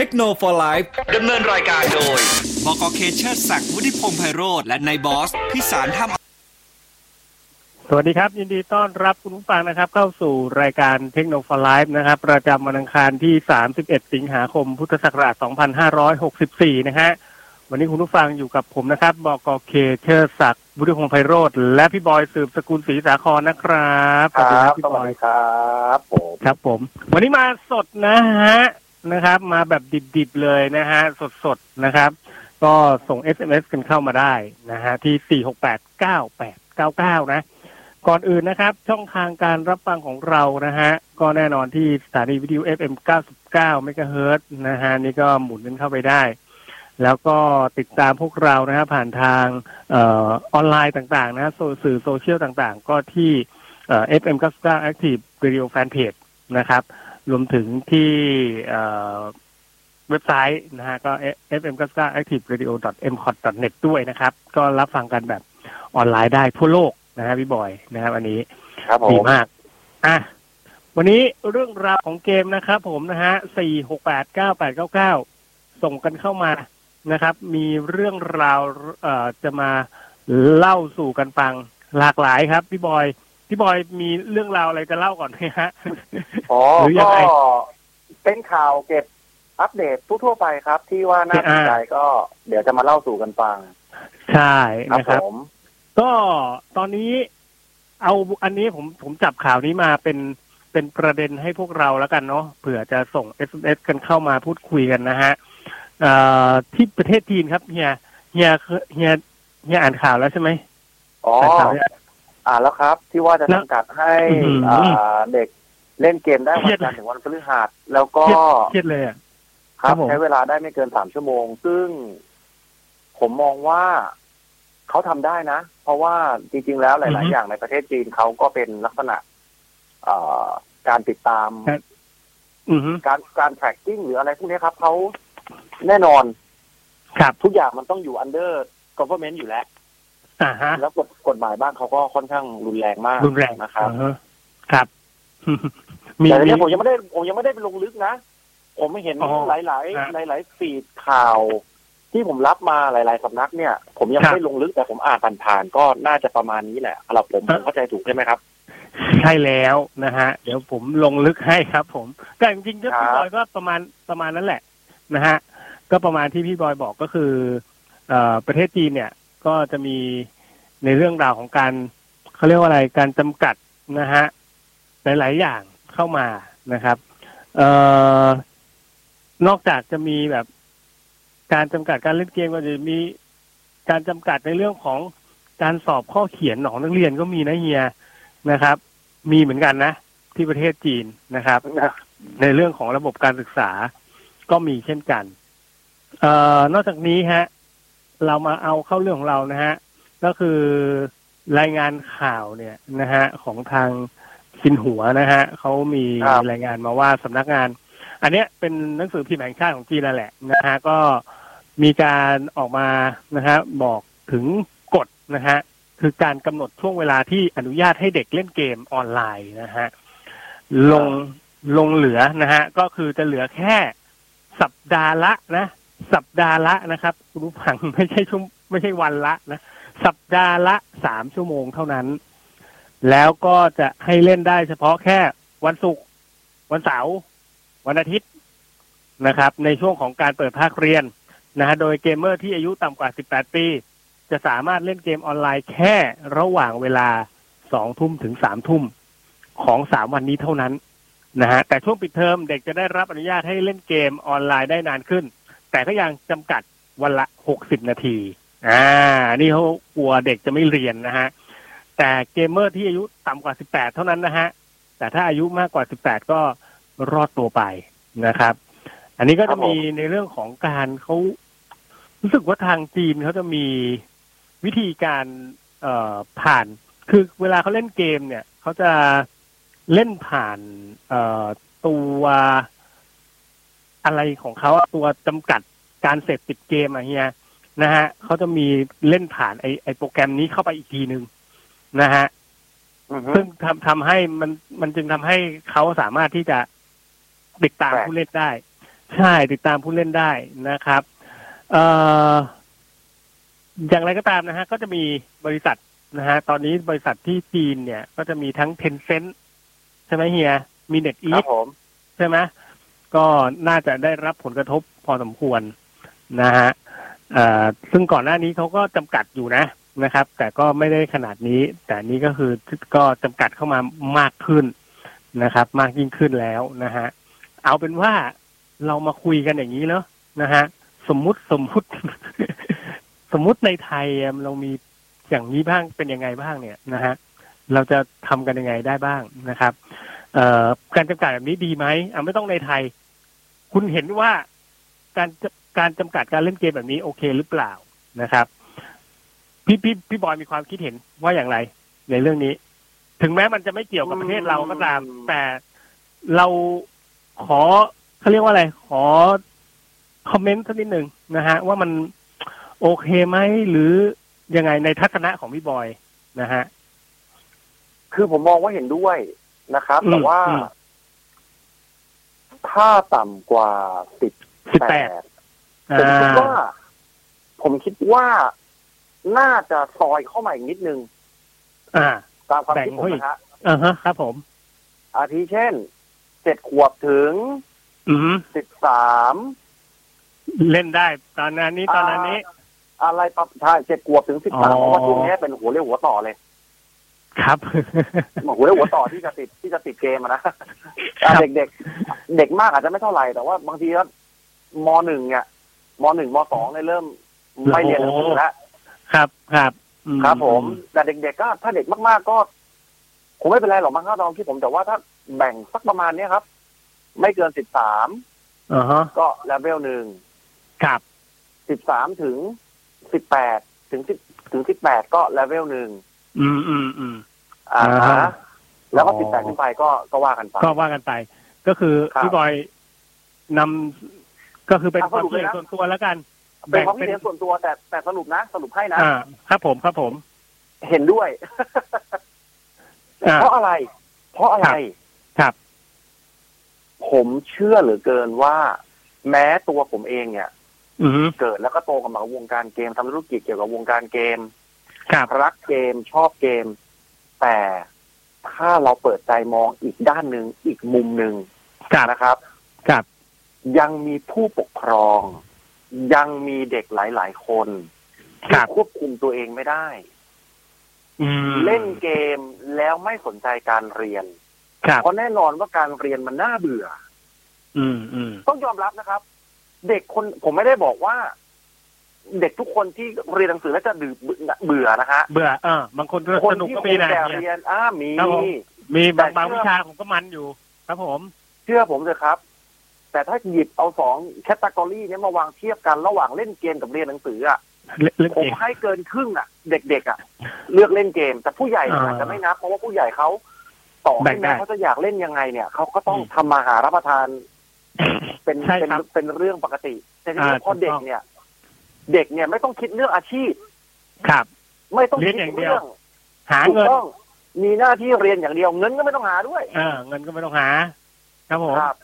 เทคโนโลยีดำเนินรายการโดยบกเคเชอร์ศักดิ์วุฒิพงษ์ไพโรธและนายบอส พิสารท่าสวัสดีครับ ยินดีต้อนรับคุณผู้ฟังนะครับ เข้าสู่รายการเทคโนโลยีนะครับ ประจำวันอังคารที่ 31 สิงหาคม พุทธศักราช 2564 นะฮะวันนี้คุณผู้ฟังอยู่กับผมนะครับบกเคเชอร์ศักดิ์วุฒิพงษ์ไพโรธและพี่บอยสืบสกุลศรีสาครนะครับครับพี่บอยครับผมครับผม วันนี้มาสดนะฮะ นะครับ มาแบบดิบๆเลยนะฮะสดๆนะครับ ก็ส่ง SMS กันเข้ามาได้นะฮะที่ 4689899 นะ ก่อนอื่นนะครับ ช่องทางการรับฟังของเรานะฮะก็แน่นอนที่สถานีวิทยุ FM 99เมกะเฮิรตนะฮะนี่ก็หมุนกันเข้าไปได้ แล้วก็ติดตามพวกเรานะฮะผ่านทางออนไลน์ต่างๆ นะสื่อโซเชียลต่างๆ ก็ที่ FM 99 Active Radio Fanpage นะครับ รวมถึงที่เว็บไซต์นะฮะก็ fm 9 active radio m c o t net ด้วยนะครับ ก็รับฟังกันแบบออนไลน์ได้ทั่วโลกนะฮะพี่บอยนะครับอันนี้ดีมาก อะวันนี้เรื่องราวของเกมนะครับผมนะฮะสี่หกแปดเก้าแปดเก้าเก้าส่งกันเข้ามานะครับ มีเรื่องราวเอ่อจะมาเล่าสู่กันฟังหลากหลายครับ พี่บอย พี่บอยมีเรื่องราวอะไรจะเล่าก่อนไหมฮะอ๋อก็เป็นข่าวเก็บอัปเดตทั่วไปครับ ที่ว่าน่าสนใจก็เดี๋ยวจะมาเล่าสู่กันฟัง ใช่นะครับก็ตอนนี้เอาอันนี้ผมผมจับข่าวนี้มาเป็นเป็นประเด็นให้พวกเราแล้วกันเนาะเผื่อจะส่ง SMS กันเข้ามาพูดคุยกันนะฮะที่ประเทศจีนครับเฮียเฮียเฮียเฮียอ่านข่าวแล้วใช่ไหมอ๋อ อ่านแล้วครับ ที่ว่าจะจำกัดให้อ่าเด็กเล่นเกมได้วันจันทร์ถึงวันพฤหัสแล้วก็เครียดเลยครับใช้เวลาได้ไม่เกินสามชั่วโมง ซึ่งผมมองว่าเขาทำได้นะ เพราะว่าจริง ๆ แล้วหลาย ๆ อย่างในประเทศจีนเขาก็เป็นลักษณะการติดตามการการ tracking หรืออะไรพวกนี้ครับเขาแน่นอนครับทุกอย่างมันต้องอยู่ under government อยู่แล้ว แล้วกฎกฎหมายบ้านเขาก็ค่อนข้างรุนแรงมากรุนแรงนะครับครับแต่เนี้ผมยังไม่ได้ผมยังไม่ได้ไปลงลึกนะ ผมไม่เห็นหลายหลายหลายหลายฟีดข่าว ที่ผมรับมาหลาย ๆสำนักเนี่ย ผมยังไม่ได้ลงลึกแต่ผมอ่านผ่านๆก็น่าจะประมาณนี้แหละสำหรับผมผมเข้าใจถูกใช่ไหมครับใช่แล้วนะฮะ เดี๋ยวผมลงลึกให้ครับ ผมก็จริงๆพี่บอยก็ประมาณประมาณนั้นแหละนะฮะก็ประมาณที่พี่บอยบอกก็คือ เอ่อประเทศจีนเนี่ย ก็จะมีในเรื่องราวของการเขาเรียกว่าอะไรการจำกัดนะฮะหลาย ๆ อย่างเข้ามานะครับ เอ่อนอกจากจะมีแบบการจำกัดการเล่นเกมก็จะมีการจำกัดในเรื่องของการสอบข้อเขียนของนักเรียนก็มีนะเฮียนะครับ มีเหมือนกันนะที่ประเทศจีนนะครับ ในเรื่องของระบบการศึกษาก็มีเช่นกัน เอ่อนอกจากนี้ฮะ เรามาเอาเข้าเรื่องของเรานะฮะ ก็คือรายงานข่าวเนี่ยนะฮะของทางสินหัวนะฮะเขามีรายงานมาว่าสำนักงาน อันเนี้ยเป็นหนังสือพิมพ์แห่งชาติของจีนนั่นแหละนะฮะก็มีการออกมานะฮะบอกถึงกฎนะฮะคือการกำหนดช่วงเวลาที่อนุญาตให้เด็กเล่นเกมออนไลน์นะฮะลงลงเหลือนะฮะก็คือจะเหลือแค่สัปดาห์ละนะ สัปดาห์ละนะครับคุณผู้ฟังไม่ใช่ชั่วไม่ใช่วันละนะ สัปดาห์ละสามชั่วโมงเท่านั้น แล้วก็จะให้เล่นได้เฉพาะแค่วันศุกร์วันเสาร์วันอาทิตย์นะครับ ในช่วงของการเปิดภาคเรียนนะฮะโดยเกมเมอร์ที่อายุต่ำกว่า 18 ปี จะสามารถเล่นเกมออนไลน์แค่ระหว่างเวลาสองทุ่มถึงสามทุ่มของสามวันนี้เท่านั้นนะฮะแต่ช่วงปิดเทอมเด็กจะได้รับอนุญาตให้เล่นเกมออนไลน์ได้นานขึ้น แต่ก็ยังจำกัดวันละหกสิบนาที อ่า นี่เขากลัวเด็กจะไม่เรียนนะฮะ แต่เกมเมอร์ที่อายุต่ำกว่า18เท่านั้นนะฮะ แต่ถ้าอายุมากกว่า18ก็รอดตัวไปนะครับ อันนี้ก็จะมีในเรื่องของการเขารู้สึกว่าทางจีนเขาจะมีวิธีการเอ่อผ่าน คือเวลาเขาเล่นเกมเนี่ยเขาจะเล่นผ่านเอ่อตัว อะไรของเขาตัวจำกัดการเสพติดเกมอะเฮียนะฮะเขาจะมีเล่นผ่านไอไอโปรแกรมนี้เข้าไปอีกทีหนึ่งนะฮะซึ่งทำทำให้มันมันจึงทำให้เขาสามารถที่จะติดตามผู้เล่นได้ ใช่ติดตามผู้เล่นได้นะครับ เอ่ออย่างไรก็ตามนะฮะ ก็จะมีบริษัทนะฮะ ตอนนี้บริษัทที่จีนเนี่ย ก็จะมีทั้ง Tencent ใช่ไหมเฮีย มีเน็ตอีครับผมใช่ไหม ก็น่าจะได้รับผลกระทบพอสมควรนะฮะซึ่งก่อนหน้านี้เขาก็จำกัดอยู่นะนะครับ แต่ก็ไม่ได้ขนาดนี้ แต่นี้ก็คือก็จำกัดเข้ามามากขึ้นนะครับ มากยิ่งขึ้นแล้วนะฮะเอาเป็นว่าเรามาคุยกันอย่างนี้เนาะนะฮะสมมุติสมมุติ สมมุติในไทยเรามีอย่างนี้บ้างเป็นยังไงบ้างเนี่ยนะฮะเราจะทำกันยังไงได้บ้างนะครับ การจำกัดแบบนี้ดีไหมอะไม่ต้องในไทย คุณเห็นว่าการจะการจำกัดการเล่นเกมแบบนี้โอเคหรือเปล่านะครับ พี่พี่พี่บอยมีความคิดเห็นว่าอย่างไร ในเรื่องนี้ ถึงแม้มันจะไม่เกี่ยวกับประเทศเราก็ตาม แต่เราขอเขาเรียกว่าอะไร ขอคอมเมนต์สักนิดหนึ่งนะฮะ ว่ามันโอเคไหมหรือยังไงในทัศนะของพี่บอยนะฮะ คือผมมองว่าเห็นด้วย นะครับอืมแต่ว่าอืมถ้าต่ำกว่าสิบสิบแปแปดดผมคิดว่า ผมคิดว่าน่าจะซอยเข้ามาอีกนิดนึง อ่า ตามความแบ่งคิดผมเข้าอีกนะฮะอ่าฮะ ครับผม อาทิเช่นเจ็ดขวบถึงอืมสิบสามเล่นได้ ตอนนั้นนี้ตอนนั้นนี้ อะไรปรับใช่เจ็ดขวบถึงสิบอ๋สามอเพราะว่าช่วงนี้เป็นหัวเรียวหัวต่อเลย ครับหัวเรียวหัวต่อที่จะติดที่จะติดเกมอะนะอะเด็กเด็กๆเด็กมากอาจจะไม่เท่าไหร่แต่ว่าบางทีก็มหนึ่งเนี่ยมหนึ่งมสองเนี่ยเริ่มไม่เรียนหนังสือแล้วครับครับอืครับผม แต่เด็กๆก็ถ้าเด็กมากๆก็คงไม่เป็นไรหรอกมั้งครับตอนที่ผมแต่ว่าถ้าแบ่งสักประมาณเนี้ยครับ ไม่เกินสิบสามอ่าฮะก็เลเวลหนึ่งครับสิบสามถึงสิบแปดถึงสิบถึงสิบแปดก็เลเวลหนึ่ง อืมอืมอืมอ่าอ่าฮะฮะแล้วก็อ๋อสิบแปดขึ้นไปก็ก็ว่ากันไป ก็ว่ากันไป ก็คือครับพี่บอยนำก็คือเป็นอะความสรุปคิดเลยเห็นนะส่วนตัวแล้วกันเป็นความคิดแบ่งเห็นส่วนตัวแต่แต่สรุปนะ สรุปให้นะอ่าครับผมครับผม เห็นด้วยอ่าเพราะอะไร เพราะอะไรครับ ผมเชื่อเหลือเกินว่า แม้ตัวผมเองเนี่ยอืมเกิดแล้วก็โตกับมาวงการเกมทำธุรกิจเกี่ยวกับวงการเกม ครับรักเกมชอบเกม แต่ถ้าเราเปิดใจมองอีกด้านหนึ่งอีกมุมหนึ่งครับนะครับครับ ยังมีผู้ปกครอง ยังมีเด็กหลาย ๆ คนครัที่บควบคุมตัวเองไม่ได้อืมเล่นเกมแล้วไม่สนใจการเรียนครับเพราะแน่นอนว่าการเรียนมันน่าเบื่อ อืมอืมต้องยอมรับนะครับ เด็กคนผมไม่ได้บอกว่า เด็กทุกคนที่เรียนหนังสือแล้วจะดือเบื่อนะฮะเบื่อเออบางคนก็คนสนุกที่ก็คมีงนะแต่เนี่ยเรียนอ้ามีครับผมมีบางแต่บางเชื่อวิชาผมก็มันอยู่ ครับผม เชื่อผมเถอะครับ แต่ถ้าหยิบเอาสองแคตตากรีนี้มาวางเทียบกันระหว่างเล่นเกมกับเรียนหนังสืออะเล่นเล่นผมเกมให้เกินครึ่งอะ เด็กๆอะ เลือกเล่นเกม แต่ผู้ใหญ่เนี่ยอ่าอาจจะไม่นับเพราะว่าผู้ใหญ่เขาต่อแบ่ให้งได้แม้เขาจะอยากเล่นยังไงเนี่ยเขาก็ต้องอืมทำมาหารับประทาน เป็นใช่เป็นครับเป็นเรื่องปกติ แต่ทีนี้อ่าพอเด็กถูกต้องเนี่ย เด็กเนี่ยไม่ต้องคิดเรื่องอาชีพ ครับ ไม่ต้องเรียคินดอย่างเดียวเรื่องหาถูกเงินต้องมีหน้าที่เรียนอย่างเดียวเงินก็ไม่ต้องหาด้วยเออเงินก็ไม่ต้องหา ครับผมครับ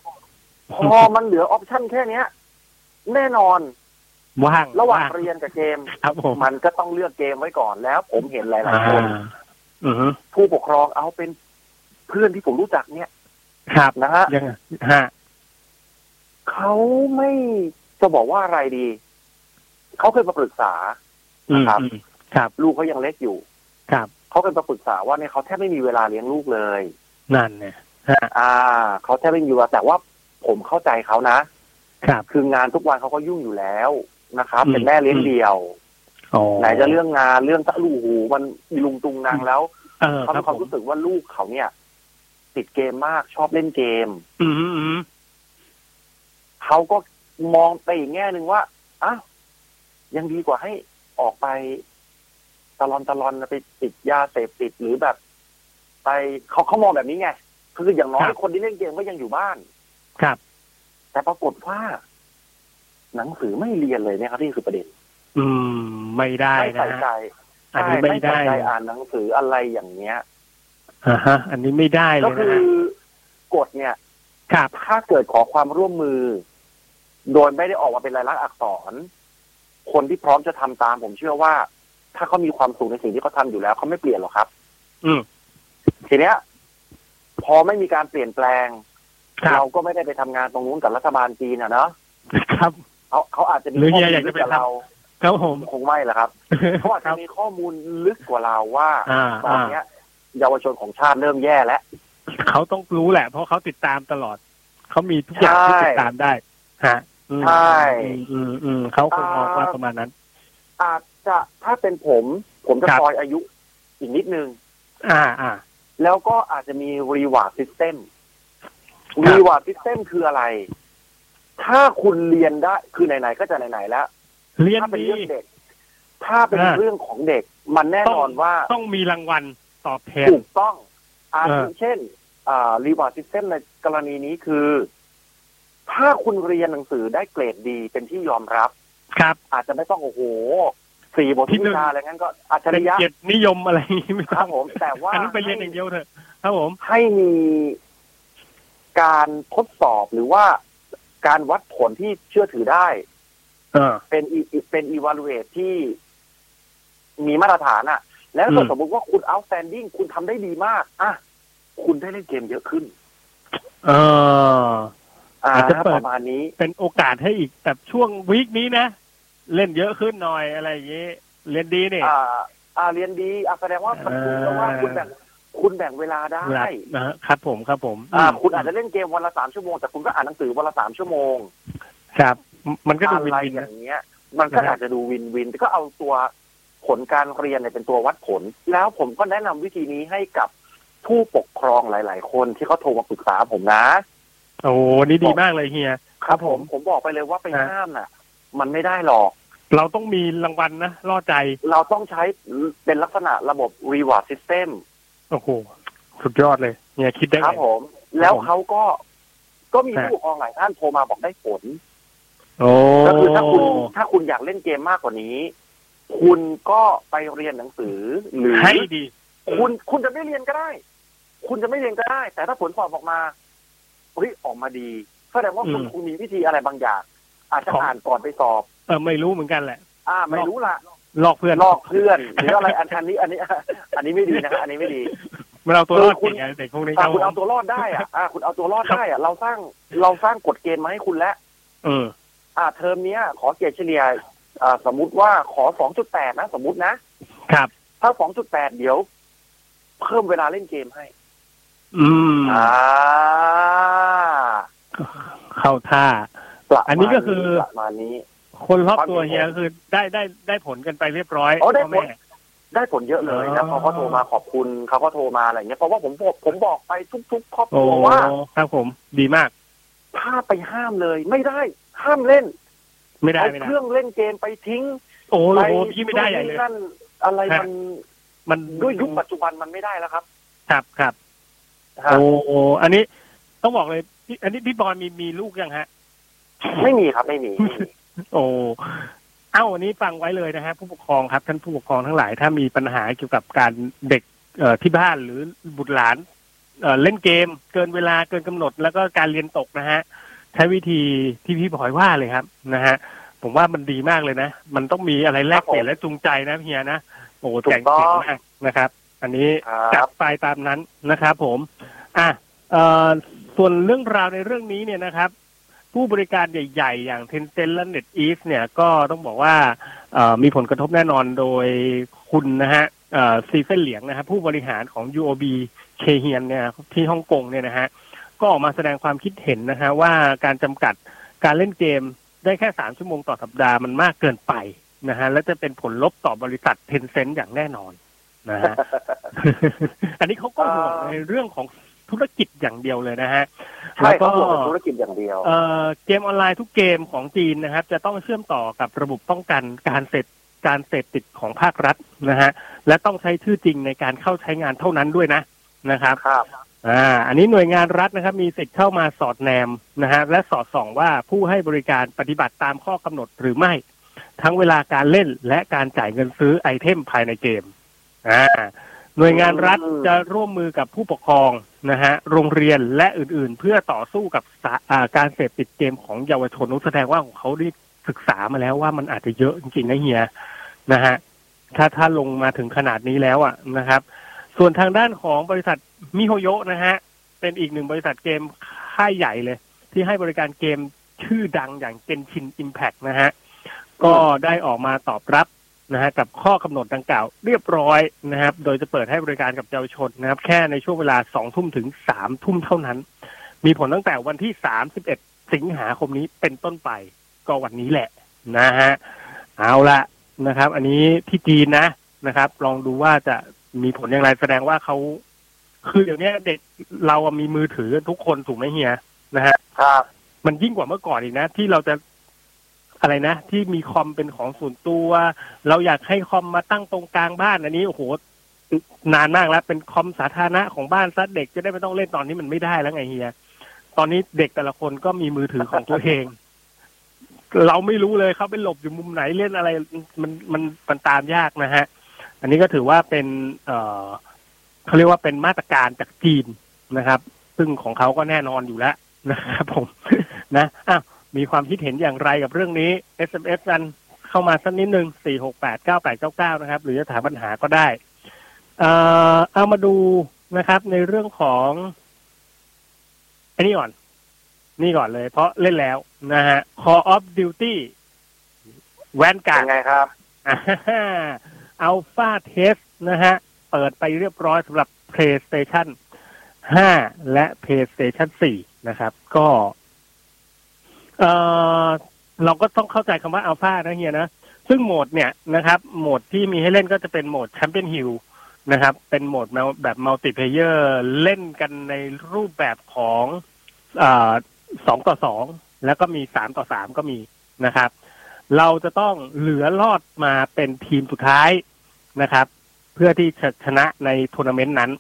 พอมันเหลือออปชั่นแค่เนี้ย แน่นอนว่างระหว่างว่เรียนกับเกมครับผมมันก็ต้องเลือกเกมไว้ก่อนแล้ว ผมเห็นหลายๆคนอ่าอือฮึผู้ปกครองเอาเป็นเพื่อนที่ผมรู้จักเนี่ย ครับนะฮะยังไงฮะเขาไม่จะบอกว่าอะไรดี เขาเคยมาปรึกษาอืมครับอืมครับ ลูกเขายังเล็กอยู่ ครับเขาเคยมาปรึกษาว่าเนี่ยเขาแทบไม่มีเวลาเลี้ยงลูกเลย นั่นเนี่ยฮะอ่าเขาแทบไม่มีเวลาแต่ว่าผมเข้าใจเขานะครับ คืองานทุกวันเขาก็ยุ่งอยู่แล้วนะครับอืมเป็นแม่เลี้ยงเดี่ยวอ๋อไหนจะเรื่องงานเรื่องตะลูหูมันลุงตุงนางแล้วเออเขาครัมีบความผมรู้สึกว่าลูกเขาเนี่ย ติดเกมมากชอบเล่นเกม อืมอืมอืมเขาก็มองไปอีกแง่หนึ่งว่าอ้าว ยังดีกว่าให้ออกไปตะลอนตะลอนไปติดยาเสพติดหรือแบบ ไปเขาเขามองแบบนี้ไงคืออย่างน้อยคนที่เล่นเกมก็ยังอยู่บ้าน ครับ แต่ปรากฏว่า หนังสือไม่เรียนเลยเนี่ยครับที่คือประเด็น อืม ไม่ได้ไม่นะใส่ใจฮะอันนี้ไม่ได้ใส่ใจเลยอ่านหนังสืออะไรอย่างเงี้ยอ่าฮะ อันนี้ไม่ได้เลก็ยคืนะอฮะกฎเนี่ย ครับ ถ้าเกิดขอความร่วมมือ โดยไม่ได้ออกมาเป็นลายลักษณ์อักษร คนที่พร้อมจะทำตาม ผมเชื่อว่า ถ้าเขามีความสุขในสิ่งที่เขาทำอยู่แล้วเขาไม่เปลี่ยนหรอกครับ อืมทีเนี้ย พอไม่มีการเปลี่ยนแปลงครับเราก็ไม่ได้ไปทำงานตรงนู้นกับรัฐบาลจีนอะเนาะครับเขาเขาอาจจะมีหรือข้อเฮีมูยลอยากลึจะกไปกว่าทำเราครับผมคงไม่แหละครับเขาอาจคจะรับมีข้อมูลลึกกว่าเราว่าอ่าตอนอ่าเนี้ย เยาวชนของชาติเริ่มแย่แล้วเขาต้องรู้แหละ เพราะเขาติดตามตลอด เขามีทุกอย่างที่ใช่ติดตามได้ ฮะอืม ใช่อืมอืมอืมเขาคงมองว่าประมาณนั้น อาจจะถ้าเป็นผม ผมจะครับคอยอายุอีกนิดนึง อ่าอ่าแล้วก็อาจจะมี reward system ครับ reward system คืออะไร ถ้าคุณเรียนได้ คือไหนๆก็จะไหนๆแล้วเรียนถ้าเป็นดีเรื่องเด็ก ถ้าเป็นอ่าเรื่องของเด็ก มันแน่นอนว่าต้องมีรางวัลตอบแทนถูกต้องอาเออทิเช่นอ่ารีวาร์ดซิสเต็มในกรณีนี้คือ ถ้าคุณเรียนหนังสือได้เกรดดีเป็นที่ยอมรับ ครับ อาจจะไม่ต้องโอ้โหสี่บทที่หนึ่วิงชาอะไรงั้นก็อัจฉเป็นริยะเกียรตินิยมอะไรอย่างงี้ไม่คต้รัอบงผม แต่ว่าอันนั้นไปเรียนอย่างเดียวเถอะครับผม ให้มีการทดสอบหรือว่าการวัดผลที่เชื่อถือได้เออเป็น e- เป็น evaluate ที่มีมาตรฐานอะแล้วถ้าเกิดอืมสมมติว่าคุณ outstanding คุณทำได้ดีมาก อะ คุณได้เล่นเกมเยอะขึ้น เออ อ่าอาจจะเปิดประมาณนี้ เป็นโอกาสให้อีกแบบช่วงวีคนี้นะ เล่นเยอะขึ้นหน่อยอะไรอย่างงี้เรียนดีนี่อ่าอ่าเรียนดีอะแสดงว่ามันเออคุณก็ว่าคุณแบ่งคุณแบ่งเวลาได้ครับนะฮะครับผมครับผม อ่ามคุณอาจจะเล่นเกมวันละสามชั่วโมง แต่คุณก็อ่านหนังสือวันละสามชั่วโมง ครับ มันก็ดูวินอะไรวินอนะย่างเงี้ย มันก็นะฮะอาจจะดูวินวินแต่ก็เอาตัวผลการเรียนเนี่ยเป็นตัววัดผล แล้วผมก็แนะนำวิธีนี้ให้กับผู้ปกครองหลาย ๆ คนที่เขาโทรมาปรึกษาผมนะ โอ้นี่ดีมากเลยเฮีย ครับ ผมผมบอกไปเลยว่าไปฮะห้ามน่ะ มันไม่ได้หรอก เราต้องมีรางวัลนะล่อใจ เราต้องใช้เป็นลักษณะระบบ reward system โอ้โห สุดยอดเลยเฮียคิดได้คไงรับผม แล้วผมเขาก็ก็มีฮะผู้ปกครองหลายท่านโทรมาบอกได้ผลโอ้ก็คือถ้าคุณถ้าคุณอยากเล่นเกมมากกว่านี้ คุณก็ไปเรียนหนังสือ หรือให้ดี คุณคุณจะไม่เรียนก็ได้ คุณจะไม่เรียนก็ได้ แต่ถ้าผลสอบออกมา เฮ้ยออกมาดีแสดงว่าคุณอืมคุณมีวิธีอะไรบางอย่าง อาจจะของอ่านก่อนไปสอบ เออไม่รู้เหมือนกันแหละ อ่า ไม่รู้ละลอกเพื่อนลอกเพื่อนหรืออะไรอันอันนี้อันนี้ อันนี้ไม่ดีนะอันนี้ไม่ดีมันเอาตัวรอดเออคุณเก่งไงเด็กพวกนี้อ่าเขาคุณเอาตัวรอดได้อะอ่าคุณเอาตัวรอดได้อะเราสร้างเราสร้างกฎเกณฑ์มาให้คุณแล้วเออ อ่า เทอมเนี้ย ขอเกรดเฉลี่ยอ่าสมมุติว่าขอสองจุดแปดนะ สมมุตินะครับ ถ้าสองจุดแปดเดี๋ยว เพิ่มเวลาเล่นเกมให้ อืมอ่าเข้าท่าประมาณอันนี้ก็คือประมาณนี้ คนรอบตัวความคิดเฮียก็คือได้ได้ได้ผลกันไปเรียบร้อยอ๋อได้พ่อผลแม่ได้ผลเยอะเลยอ๋นะอพอเขาโทรมาขอบคุณเขาก็โทรมาอะไรเงี้ยเพราะว่าผมบอกผมบอกไปทุกๆครอบคโอ้รัวว่าครับผม ดีมาก ถ้าไปห้ามเลย ไม่ได้ ห้ามเล่น ไม่ได้เอาไม่เคได้รื่องเล่นเกมไปทิ้ง โอ้โหไปพี่ไม่ได้ใหญ่เลยนั่นอะไรฮะมัน มันด้วยยุคปัจจุบันมันไม่ได้แล้วครับ ครับครับฮะ โอ้โหอันนี้ต้องบอกเลยพี่อันนี้พี่บอลมีมีลูกยังฮะ ไม่มีครับไม่มีไม่มี โอ้เอ้าวันนี้ฟังไว้เลยนะฮะผู้ปกครองครับ ท่านผู้ปกครองทั้งหลาย ถ้ามีปัญหาเกี่ยวกับการเด็กเอ่อที่บ้านหรือบุตรหลานเอ่อเล่นเกม เกินเวลาเกินกำหนด แล้วก็การเรียนตกนะฮะ ใช้วิธีที่พี่บอยว่าเลยครับนะฮะผมว่ามันดีมากเลยนะ มันต้องมีอะไรแลกเปลี่ยนและจูงใจนะเฮียนะ โอ้ถูแจ๋งกต้องเจ๋งมากนะครับ อันนี้คจัรัดบไปตามนั้นนะครับผม อะเอ่อส่วนเรื่องราวในเรื่องนี้เนี่ยนะครับ ผู้บริการใหญ่ ๆ อย่าง Tencent และ NetEase เนี่ยก็ต้องบอกว่าเอ่อมีผลกระทบแน่นอนโดยคุณนะฮะเอ่อซีเฟนเหลียงนะฮะผู้บริหารของ UOB เคเฮียนเนี่ยที่ฮ่องกงเนี่ยนะฮะก็ออกมาแสดงความคิดเห็นนะฮะว่าการจำกัดการเล่นเกมได้แค่สามชั่วโมงต่อสัปดาห์มันมากเกินไปนะฮะและจะเป็นผลลบต่อบริษัท Tencent อย่างแน่นอน นะฮะอันนี้เขาก็ห่วงในเรื่องของธุรกิจอย่างเดียวเลยนะฮะใช่แล้วก็เขาบอกเป็นธุรกิจอย่างเดียว เอ่อเกมออนไลน์ทุกเกมของจีนนะครับ จะต้องเชื่อมต่อกับระบบป้องกันการเสพการเสพติดของภาครัฐนะฮะและต้องใช้ชื่อจริงในการเข้าใช้งานเท่านั้นด้วยนะนะครับครับอ่าอันนี้หน่วยงานรัฐนะครับ มีสิทธิ์เข้ามาสอดแนมนะฮะและสอดส่องว่าผู้ให้บริการปฏิบัติตามข้อกำหนดหรือไม่ ทั้งเวลาการเล่นและการจ่ายเงินซื้อไอเทมภายในเกม อ่าหน่วยงานรัฐอืมจะร่วมมือกับผู้ปกครองนะฮะโรงเรียนและอื่นๆ เพื่อต่อสู้กับสาอ่าการเสพติดเกมของเยาวชนนั่นแสดงว่าของเขาได้ศึกษามาแล้วว่ามันอาจจะเยอะจริงๆนะเฮียนะฮะถ้าถ้าลงมาถึงขนาดนี้แล้วอะนะครับ ส่วนทางด้านของบริษัทมิโฮโยะนะฮะเป็นอีกหนึ่งบริษัทเกมค่ายใหญ่เลย ที่ให้บริการเกมชื่อดังอย่างเกนชินอิมแพ t นะฮะก็ได้ออกมาตอบรับ นะฮะกับข้อกำหนดดังกล่าวเรียบร้อยนะครับ โดยจะเปิดให้บริการกับเยาวชนนะครับ แค่ในช่วงเวลาสองทุ่มถึงสามทุ่มเท่านั้น มีผลตั้งแต่วันที่สามสิบเอ็ดสิงหาคมนี้เป็นต้นไปก็วันนี้แหละนะฮะเอาละนะครับ อันนี้ที่จีนนะนะครับ ลองดูว่าจะมีผลอย่างไรแสดงว่าเขาคือเดี๋ยวนี้เด็กเราอะมีมือถือทุกคนถูกไหมเฮียนะฮะครับมันยิ่งกว่าเมื่อก่อนอีกนะ ที่เราจะ อะไรนะ ที่มีคอมเป็นของส่วนตัว เราอยากให้คอมมาตั้งตรงกลางบ้านอันนี้โอ้โหนานมากแล้ว เป็นคอมสาธารณะของบ้านซะเด็กจะได้ไม่ต้องเล่นตอนนี้มันไม่ได้แล้วไงเฮียตอนนี้เด็กแต่ละคนก็มีมือถือของตัวเอง เราไม่รู้เลยเขาไปหลบอยู่มุมไหนเล่นอะไร มันมันมันตามยากนะฮะ อันนี้ก็ถือว่าเป็น เอ่อเขาเรียกว่าเป็นมาตรการจากจีนนะครับ ซึ่งของเขาก็แน่นอนอยู่แล้วนะครับผมนะอ้าว มีความคิดเห็นอย่างไรกับเรื่องนี้ SMS กันเข้ามาสักนิดหนึ่งสี่หกแปดเก้าแปดเก้าเก้านะครับ หรือจะถามปัญหาก็ได้เอ่อเอามาดูนะครับ ในเรื่องของอันนี้ก่อน นี่ก่อนเลย เพราะเล่นแล้วนะฮะ Call of Duty แวนกาเป็นไงครับAlpha Test นะฮะ เปิดไปเรียบร้อยสำหรับ PlayStation 5 และ PlayStation 4 นะครับ ก็ เออเราก็ต้องเข้าใจคำว่าอัลฟานะเฮียนะซึ่งโหมดเนี่ยนะครับ โหมดที่มีให้เล่นก็จะเป็นโหมด Champion Hill นะครับ เป็นโหมดแบบ multiplayer เล่นกันในรูปแบบของสองต่อสองแล้วก็มีสามต่อสามก็มีนะครับ เราจะต้องเหลือรอดมาเป็นทีมสุดท้ายนะครับ เพื่อที่จะชนะในทัวร์นาเมนต์นั้น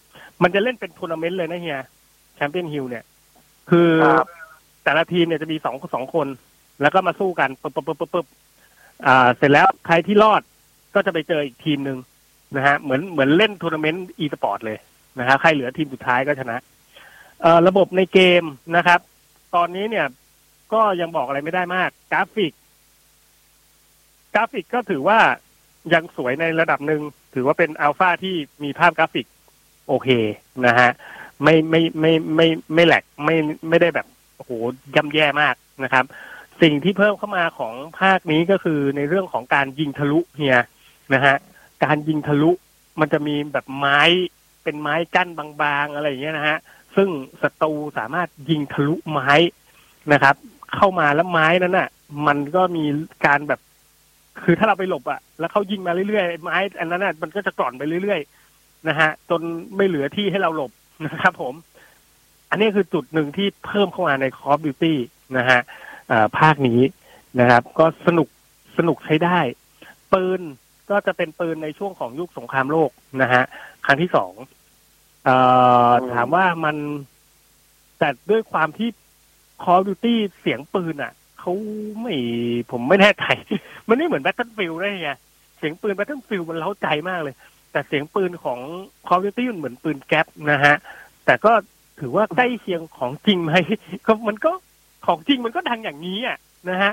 มันจะเล่นเป็นทัวร์นาเมนต์เลยนะเฮีย Champion Hill เนี่ย คือค แต่ละทีมเนี่ยจะมีสองสองคน แล้วก็มาสู้กันปึ๊บปึ๊บปึ๊บปึ๊บปึ๊บอ่าเสร็จแล้วใครที่รอดก็จะไปเจออีกทีมหนึ่งนะฮะเหมือนเหมือนเล่นทัวร์นาเมนต์อีสปอร์ตเลยนะครับใครเหลือทีมสุดท้ายก็ชนะเอ่อระบบในเกมนะครับ ตอนนี้เนี่ยก็ยังบอกอะไรไม่ได้มาก กราฟิก กราฟิกก็ถือว่ายังสวยในระดับหนึ่งถือว่าเป็นอัลฟาที่มีภาพกราฟิก โอเคนะฮะไม่ไม่ไม่ไม่ไม่แหลกไม่ไม่ได้แบบ โอ้โหย่ำแย่มากนะครับ สิ่งที่เพิ่มเข้ามาของภาคนี้ก็คือในเรื่องของการยิงทะลุเฮียนะฮะการยิงทะลุมันจะมีแบบไม้เป็นไม้กั้นบางๆอะไรอย่างเงี้ยนะฮะซึ่งศัตรูสามารถยิงทะลุไม้นะครับ เข้ามาแล้วไม้นั้นน่ะ มันก็มีการแบบ คือถ้าเราไปหลบอะ แล้วเขายิงมาเรื่อยๆไม้อันนั้นน่ะมันก็จะกร่อนไปเรื่อยๆนะฮะจนไม่เหลือที่ให้เราหลบนะครับ ผม อันนี้คือจุดหนึ่งที่เพิ่มเข้ามาใน Call of Duty นะฮะอ่าภาคนี้นะครับ ก็สนุกสนุกใช้ได้ ปืนก็จะเป็นปืนในช่วงของยุคสงครามโลกนะฮะครั้งที่สองเอ่ออืมถามว่ามันแต่ด้วยความที่ Call of Duty เสียงปืนอะเขาไม่ผมไม่แน่ใจมันไม่เหมือน Battlefield ได้ไงเสียงปืน Battlefield มันเล้าใจมากเลย แต่เสียงปืนของ Call of Duty มันเหมือนปืนแก๊ปนะฮะ แต่ก็ ถือว่าใกล้เคียงของจริงไหมก็มันก็ของจริงมันก็ดังอย่างนี้อะนะฮะ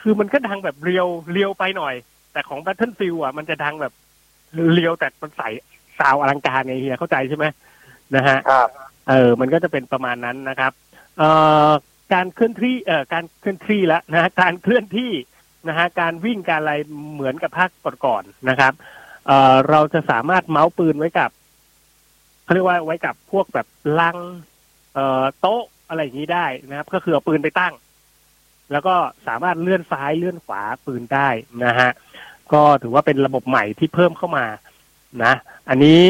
คือมันก็ดังแบบเรียวเรียวไปหน่อย แต่ของ Battlefield อะมันจะดังแบบเรียวแต่มันใส่ซาวอลังการไงเฮียเข้าใจใช่ไหมนะฮะครับเออ มันก็จะเป็นประมาณนั้นนะครับเอ่อการเคลื่อนที่เอ่อการเคลื่อนที่แล้วนะฮะการเคลื่อนที่นะฮะการวิ่งการอะไรเหมือนกับภาคก่อนๆนะครับเอ่อเราจะสามารถเมาส์ปืนไว้กับ เขาเรียกว่าไว้กับพวกแบบลัง เอ่อโต๊ะอะไรอย่างนี้ได้นะครับ ก็คือเอาปืนไปตั้ง แล้วก็สามารถเลื่อนซ้ายเลื่อนขวาปืนได้นะฮะก็ถือว่าเป็นระบบใหม่ที่เพิ่มเข้ามานะ อันนี้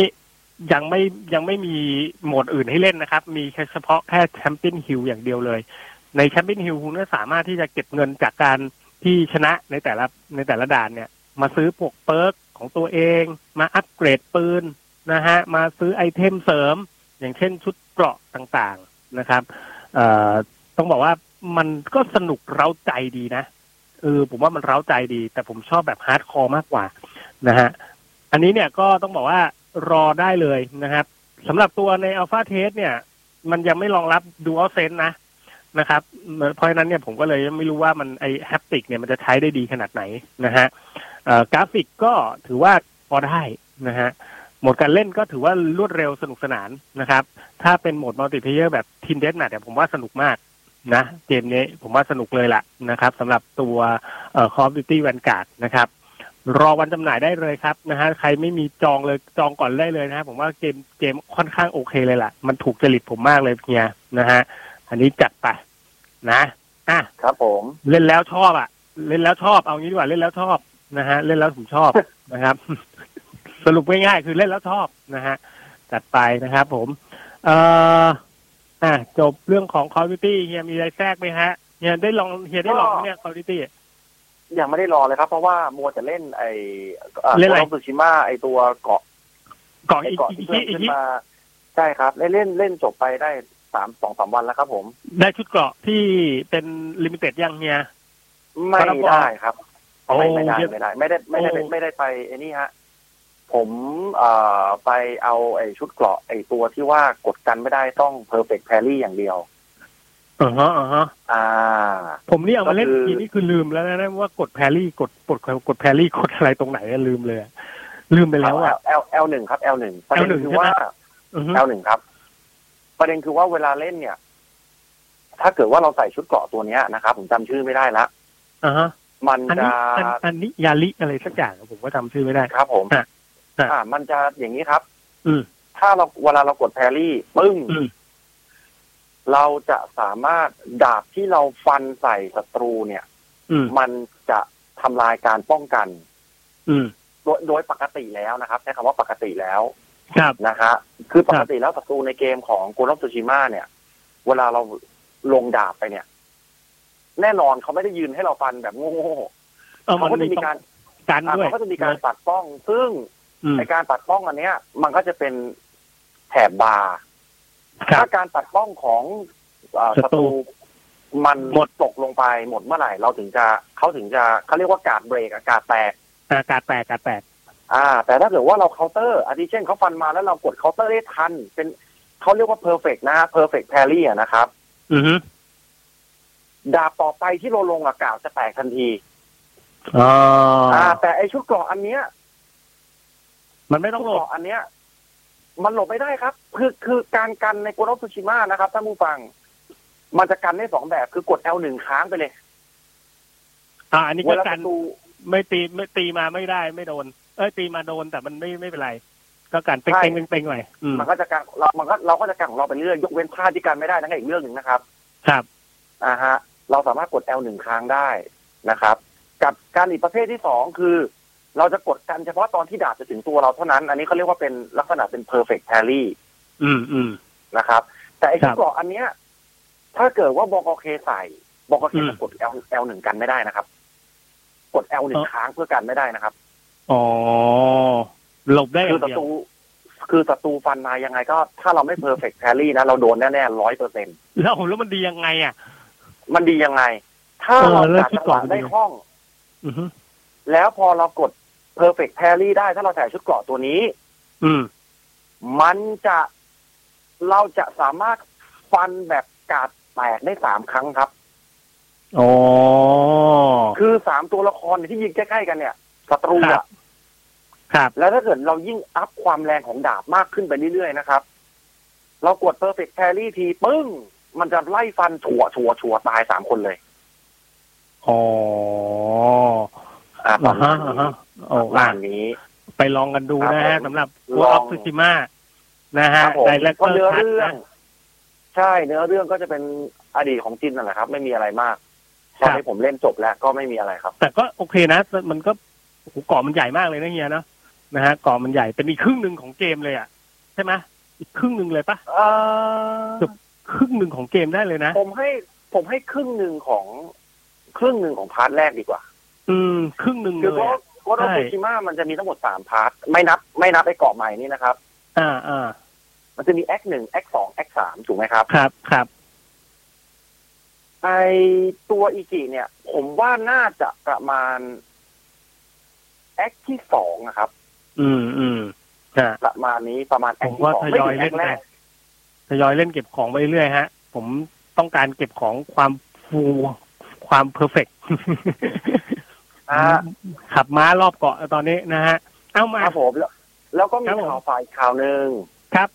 ยังไม่ยังไม่มีโหมดอื่นให้เล่นนะครับ มีแค่เฉพาะแค่ Champion Hill อย่างเดียวเลย ใน Champion Hill คุณก็สามารถที่จะเก็บเงินจากการที่ชนะในแต่ละในแต่ละด่านเนี่ย มาซื้อพวก perk ของตัวเอง มาอัปเกรดปืน นะฮะมาซื้อไอเทมเสริม อย่างเช่นชุดเกราะต่างๆนะครับเอ่อต้องบอกว่ามันก็สนุกเร้าใจดีนะเออผมว่ามันเร้าใจดี แต่ผมชอบแบบ hardcore มากกว่านะฮะอันนี้เนี่ยก็ต้องบอกว่ารอได้เลยนะครับสำหรับตัวใน Alpha Test เนี่ย มันยังไม่รองรับ Dual Sense นะนะครับ เพราะนั้นเนี่ยผมก็เลยไม่รู้ว่ามันไอ haptic เนี่ยมันจะใช้ได้ดีขนาดไหนนะฮะกราฟิกก็ถือว่าพอได้นะฮะ โหมดการเล่นก็ถือว่ารวดเร็วสนุกสนานนะครับ ถ้าเป็นโหมด multiplayer แบบ team deathmatch เนี่ยผมว่าสนุกมากนะเกมนี้ผมว่าสนุกเลยล่ะนะครับสำหรับตัวเอ่อ Call of Duty Vanguard นะครับ รอวันจำหน่ายได้เลยครับนะฮะใครไม่มีจองเลยจองก่อนได้เลยนะฮะผมว่าเกมเกมค่อนข้างโอเคเลยล่ะ มันถูกจริตผมมากเลยเฮียนะฮะอันนี้จัดไปนะอะครับผมเล่นแล้วชอบอะ เล่นแล้วชอบเอางี้ดีกว่าเล่นแล้วชอบนะฮะ เล่นแล้วผมชอบนะครับ สรุปง่ายๆคือเล่นแล้วชอบนะฮะจัดไปนะครับผม เอ่ออะจบเรื่องของ Call of Duty เฮียมีอะไรแทรกไหมฮะเฮียได้ลองเฮียได้ลองไหมเนี่ย Call of Duty ยังไม่ได้รอเลยครับ เพราะว่ามัวจะเล่นไอ้เล่นอะไรโซูชิมะไอ้ตัวเกาะเกาะไอ้อีกเกาะอีกที่ทีเพิ่มอีกขึ้นทีมาใช่ครับเล่นเล่นเล่นจบไปได้สามสองสามวันแล้วครับ ผม ได้ชุดเกราะที่เป็น limited ยังเฮียไม่ครับผมได้ครับโอ้ไม่ไม่ได้เยี่ยมไม่ได้ไม่ได้ไม่ได้โอ้ไม่ได้ไปไอ้นี่ฮะ ผมเอ่อไปเอาไอ้ชุดเกราะไอ้ตัวที่ว่ากดกันไม่ได้ต้อง perfect parry อย่างเดียวอ่าฮะอ่าฮะอ่า ผมนี่เอามาเล่นก็คือทีนี่คือลืมแล้วนะว่ากด parry กดกดกด parry กดอะไรตรงไหนอะลืมเลยอะลืมไปแล้วอะ L L หนึ่งครับ L หนึ่งประเด็น L1 คือว่าใช่ไหมอือฮึ L หนึ่งครับ ประเด็นคือว่าเวลาเล่นเนี่ย ถ้าเกิดว่าเราใส่ชุดเกราะตัวเนี้ยนะครับผมจำชื่อไม่ได้ละอ่าฮะมันอันจะนี้อันอันนี้ยาลิอะไรสักอย่างอะผมก็จำชื่อไม่ได้ครับ ผม อะอะอ่า มันจะอย่างนี้ครับ อืมถ้าเราเวลาเรากดแพรรี่ปึ้งอืมเราจะสามารถดาบที่เราฟันใส่ศัตรูเนี่ยอืมมันจะทำลายการป้องกัน อืมโดยโดยปกติแล้วนะครับใช้คำว่าปกติแล้ว ครับนะฮะคือปกติแล้วศัตรูในเกมของโกล of ซูชิมะเนี่ย เวลาเราลงดาบไปเนี่ย แน่นอนเขาไม่ได้ยืนให้เราฟันแบบโง่เออๆมัเขานก็มีจะมีต้องการกันอะด้วยเขาก็จะมีการปัดป้อง ซึ่งอืม ในการปัดป้องอันเนี้ย มันก็จะเป็นแถบบาร์ครัถ้าบการปัดป้องของอ่าศัตรูศัตรูมันหมดตกลงไปหมดเมื่อไหร่เราถึงจะเขาถึงจะเขาเรียกว่า guard break การ์ดแตกการ์ดแตกการ์ดแตกอ่า แต่ถ้าเกิดว่าเราเคาน์เตอร์อาทิเช่นเขาฟันมาแล้วเรากดเคาน์เตอร์ได้ทัน เป็นเขาเรียกว่า perfect นะฮะ perfect parry นะครับ อือฮึดาบต่อไปที่เราลงการ์ดจะแตกทันทีอ๋ออ่าแต่ไอชุดเกราะอันเนี้ย มันไม่ต้องหลบชุดเกราะอันเนี้ย มันหลบไม่ได้ครับ คือคือการกันในโกโรซุชิมะนะครับท่านผู้ฟัง มันจะกันได้สองแบบคือกด L หนึ่งค้างไปเลย อ่า อันนี้เวก็ลากัศันตรูไม่ตีไม่ตีมาไม่ได้ไม่โดน เอ้ยตีมาโดนแต่มันไม่ไม่เป็นไร ก็กันเต็งใช่เต็งเต็งเต็งหน่อยอืมมันก็จะกันเรามันก็เราก็จะกันของเราไปเรื่อยยกเว้นท่าที่กันไม่ได้นั่นก็อีกเรื่องหนึ่งนะครับ ครับอ่าฮะ เราสามารถกด L หนึ่งค้างได้นะครับ กับการอีกประเภทที่สองคือ เราจะกดกันเฉพาะตอนที่ดาบจะถึงตัวเราเท่านั้น อันนี้เขาเรียกว่าเป็นลักษณะเป็น perfect parry อืมอืมนะครับ แต่ไอ้ครัชุดบเกราะอันเนี้ย ถ้าเกิดว่าบกเคใส่บกเคอืมจะกด L L หนึ่งกันไม่ได้นะครับ กด L หนึ่งค้างเพื่อกันไม่ได้นะครับอ๋อหลบได้อคือย่างศัเดียตวรูคือศัตรูฟันมายังไงก็ ถ้าเราไม่ perfect parry นะเราโดนแน่ๆร้อยเปอร์เซ็นแล้วแล้วมันดียังไงอะ มันดียังไง ถ้าเออเราแล้วจัดชุดจังเกหราะวะมันดีได้คล่องอือฮึแล้วพอเรากด perfect parry ได้ถ้าเราใส่ชุดเกราะตัวนี้ อืม มันจะเราจะสามารถฟันแบบกาดแตกได้สามครั้งครับอ๋อคือสามตัวละครเนี่ยที่ยิงใกล้ๆกันเนี่ยศัตรูครัอะบครับแล้วถ้าเกิดเรายิ่งอัพความแรงของดาบมากขึ้นไปเรื่อยๆนะครับ เรากด perfect parry ทีปึ้ง มันจะไล่ฟันถั่วถั่วถั่วตายสามคนเลย อ๋อ อ่าปอ่าระมาฮะณอ่านี้ฮะโอ้ประมาณนี้ ไปลองกันดูนะครัฮะบผมสำหรับล Ghost อง of Tsushima นะคฮะรับผมไดเรคก็เตอร์เนื้อคัทเรื่องนะใช่เนื้อเรื่องก็จะเป็นอดีตของจินนั่นแหละครับ ไม่มีอะไรมากครัตอบนนี้ผมเล่นจบแล้วก็ไม่มีอะไรครับ แต่ก็โอเคนะ มันก็โอ้โหเกาะมันใหญ่มากเลยนะเฮียเนอะนะฮะเกาะมันใหญ่เป็นอีกครึ่งหนึ่งของเกมเลยอะใช่ไหมอีกครึ่งหนึ่งเลยปะเอ่อครึ่งหนึ่งของเกมได้เลยนะ ผมให้ผมให้ครึ่งหนึ่งของครึ่งหนึ่งของพาร์ทแรกดีกว่า อืม ครึ่งหนึ่งคืเลอยเพราะอะโกโดใช่ฟูชิมะมันจะมีทั้งหมดสามพาร์ทไม่นับไม่นับไอ้เกาะใหม่นี่นะครับ อ่าอ่ามันจะมีแอคหนึ่งแอคสองแอคสามถูกไหมครับ ครับครับ ไอตัวอีกิเนี่ย ผมว่าน่าจะประมาณact ที่สองนะครับ อืมอืมอ่าปรประมาณนี้ประมาณผมว่าทยอยเล่นแรไปกทยอยเล่นเก็บของไปเรื่อยๆฮะ ผมต้องการเก็บของความฟู ความ perfect อ่าขับม้ารอบเกาะตอนนี้นะฮะ เอามาครับผมแล้วแล้วก็มีครับผมข่าวฝ่ายข่าวหนึ่งครับ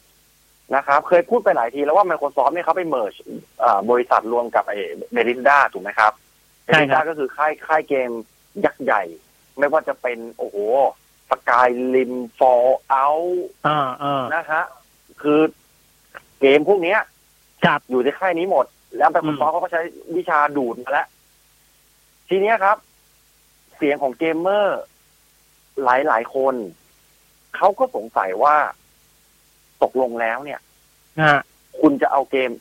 นะครับ เคยพูดไปหลายทีแล้วว่า Microsoft เนี่ยเขาไป merge บริษัทรวมกับไอ้ Bethesda ถูกไหมครับเบใช่รินครัดาบก็คือค่ายค่ายเกมยักษ์ใหญ่ ไม่ว่าจะเป็นโอ้โหสกายลิมฟอลเอาอ่าอ่านะฮะคือเกมพวกเนี้ยครับอยู่ในค่ายนี้หมด แล้วไปอืคุณมซอฟเขาก็ใช้วิชาดูดมาแล้ว ทีเนี้ยครับ เสียงของเกมเมอร์ หลายหลายๆคน เขาก็สงสัยว่าตกลงแล้วเนี่ยฮะคุณจะเอาเกม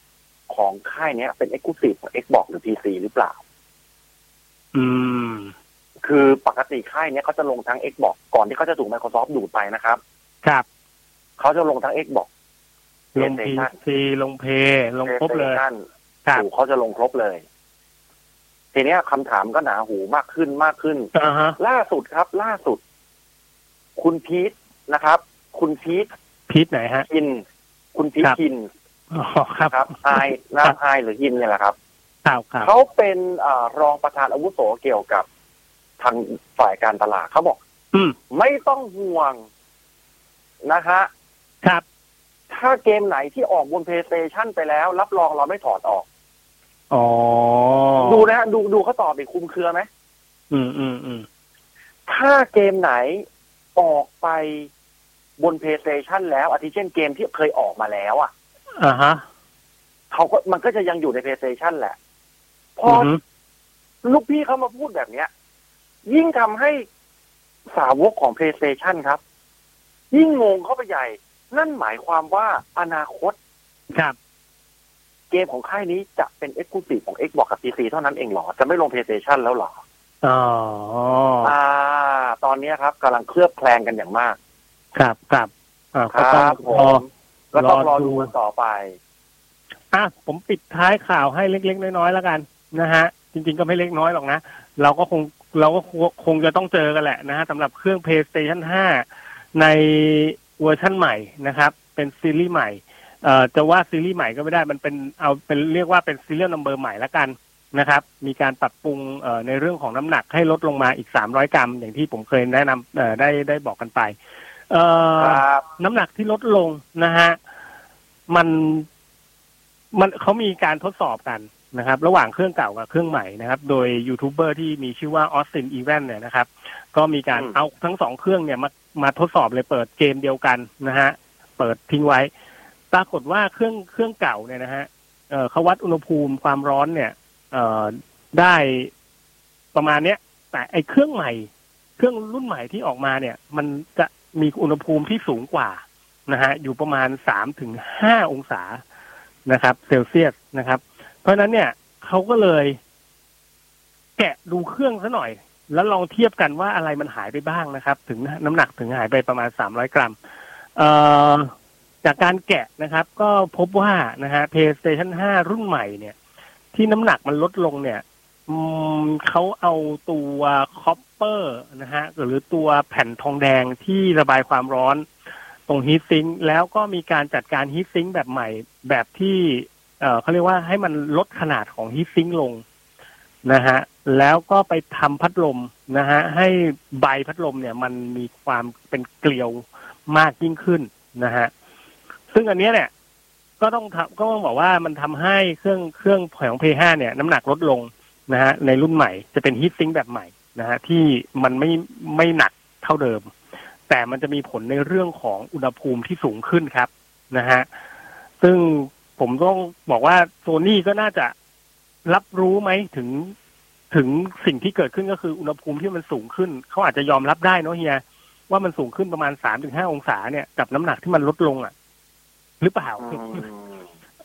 ของค่ายเนี้ย เป็น e x c l u s i v e ของ Xbox หรือ PC หรือเปล่า อืม คือปกติค่ายเนี้ยเขาจะลงทั้ง Xbox ก่อนที่เขาจะถูก Microsoft ดูดไปนะครับ ครับเขาจะลงทั้ง Xbox ลงพี PlayStation ซีลงเพย์ลงครบเลย PlayStation ครับถูกเขาจะลงครบเลย ทีเนี้ยคำถามก็หนาหูมากขึ้นมากขึ้นอ่าฮะล่าสุดครับ ล่าสุด คุณพีทนะครับ คุณพีทพีทไหนฮะคิน คุณพีทครับคินอ๋อครับนะครับไอน้ำไอหรือฮินเนี่ยแหละครับครับครับเขาเป็นเออรองประธานอาวุโสเกี่ยวกับทางฝ่ายการตลาดเขาบอก อืมไม่ต้องห่วงนะฮะครับ ถ้าเกมไหนที่ออกบน PlayStation ไปแล้ว รับรองเราไม่ถอดออก อ๋อดูนะฮะดูดูเขาตอบอีกคุมเครือไหมอืมอืมอืมถ้าเกมไหนออกไปบน PlayStation แล้วอาทิเช่นเกมที่เคยออกมาแล้วอะอ่าฮะเขาก็มันก็จะยังอยู่ใน PlayStation แหละ พออือมลูกพี่เขามาพูดแบบเนี้ย ยิ่งทำให้สาวกของ PlayStation ครับ ยิ่งงงเข้าไปใหญ่ นั่นหมายความว่าอนาคต ครับ เกมของค่ายนี้จะเป็น e x c l u s i v e ของ Xbox กับ PC เท่านั้นเองเหรอ จะไม่ลง PlayStation แล้วเหรอ อ๋ออ่า ตอนเนี้ยครับกำลังเคลือบแคลงกันอย่างมาก ครับครับอ่าก็ต้องรอครับผมก็ต้องรอรอดูดูกันต่อไป อะ ผมปิดท้ายข่าวให้เล็ก ๆ น้อยๆแล้วกันนะฮะ จริง ๆ ก็ไม่เล็กน้อยหรอกนะ เราก็คงเราก็คงจะต้องเจอกันแหละนะฮะสำหรับเครื่อง PlayStation 5 ในเวอร์ชั่นใหม่นะครับ เป็นซีรีส์ใหม่ เอ่อจะว่าซีรีส์ใหม่ก็ไม่ได้มันเป็นเอาเป็นเรียกว่าเป็น serial number ใหม่ละกันนะครับ มีการปรับปรุงเอ่อในเรื่องของน้ำหนักให้ลดลงมาอีก300กรัม อย่างที่ผมเคยแนะนำเอ่อได้ได้บอกกันไป เอ่อครับน้ำหนักที่ลดลงนะฮะมันมันเขามีการทดสอบกันนะครับ ระหว่างเครื่องเก่ากับเครื่องใหม่นะครับ โดยยูทูบเบอร์ที่มีชื่อว่าออสตินอีเวนเนี่ยนะครับ ก็มีการอืมเอาทั้งสองเครื่องเนี่ยมามาทดสอบเลยเปิดเกมเดียวกันนะฮะ เปิดทิ้งไว้ ปรากฏว่าเครื่องเครื่องเก่าเนี่ยนะฮะเขาวัดอุณหภูมิความร้อนเนี่ยเอได้ประมาณเนี้ย แต่ไอเครื่องใหม่ เครื่องรุ่นใหม่ที่ออกมาเนี่ย มันจะมีอุณหภูมิที่สูงกว่านะฮะอยู่ประมาณสามถึงห้าองศานะครับ เซลเซียสนะครับ เพราะฉะนั้นเนี่ยเขาก็เลย แกะดูเครื่องซะหน่อย แล้วลองเทียบกันว่าอะไรมันหายไปบ้างนะครับ ถึงน้ำหนักถึงหายไปประมาณสามร้อยกรัม เอ่อ จากการแกะนะครับ ก็พบว่านะฮะ PlayStation 5 รุ่นใหม่เนี่ย ที่น้ำหนักมันลดลงเนี่ยเขาเอาตัว copper นะฮะหรือตัวแผ่นทองแดงที่ระบายความร้อนตรง heatsink แล้วก็มีการจัดการ heatsink แบบใหม่แบบที่เขาเรียกว่าให้มันลดขนาดของ heatsink ลงนะฮะแล้วก็ไปทำพัดลมนะฮะให้ใบพัดลมเนี่ยมันมีความเป็นเกลียวมากยิ่งขึ้นนะฮะ ซึ่งอันนี้เนี่ย ก็ต้องก็ต้องบอกว่ามันทำให้เครื่องเครื่องของ P5 เนี่ย น้ำหนักลดลงนะฮะในรุ่นใหม่จะเป็นฮีทซิงแบบใหม่นะฮะที่มันไม่ไม่หนักเท่าเดิม แต่มันจะมีผลในเรื่องของอุณหภูมิที่สูงขึ้นครับนะฮะซึ่งผมต้องบอกว่าโซนี่ก็น่าจะรับรู้ไหมถึงถึงสิ่งที่เกิดขึ้นก็คืออุณหภูมิที่มันสูงขึ้น เขาอาจจะยอมรับได้เนาะเฮียว่ามันสูงขึ้นประมาณสามถึงห้าองศาเนี่ยกับน้ำหนักที่มันลดลงอะ หรือเปล่าอืม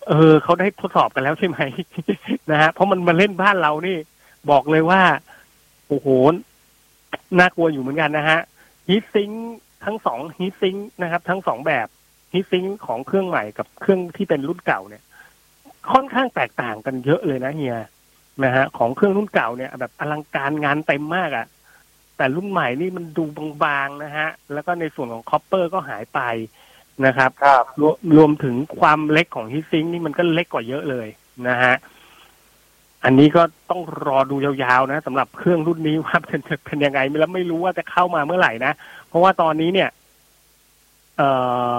เออเขาได้ทดสอบกันแล้วใช่ไหมนะฮะเพราะมันมาเล่นบ้านเรานี่ บอกเลยว่าโอ้โหน่ากลัวอยู่เหมือนกันนะฮะฮีทซิงทั้งสองฮีทซิงนะครับ ทั้งสองแบบ heat sink ของเครื่องใหม่กับเครื่องที่เป็นรุ่นเก่าเนี่ย ค่อนข้างแตกต่างกันเยอะเลยนะเฮียนะฮะของเครื่องรุ่นเก่าเนี่ย แบบอลังการงานเต็มมากอะ่ะแต่รุ่นใหม่นี่มันดูบางๆนะฮะ แล้วก็ในส่วนของ copper ก็หายไป นะครับครับรวมรวมถึงความเล็กของ heat sink นี่มันก็เล็กกว่าเยอะเลยนะฮะอันนี้ก็ต้องรอดูยาวๆนะสำหรับเครื่องรุ่นนี้ว่าเป็นเป็นยังไงแล้วไม่รู้ว่าจะเข้ามาเมื่อไหร่นะเพราะว่าตอนนี้เนี่ย เอ่อ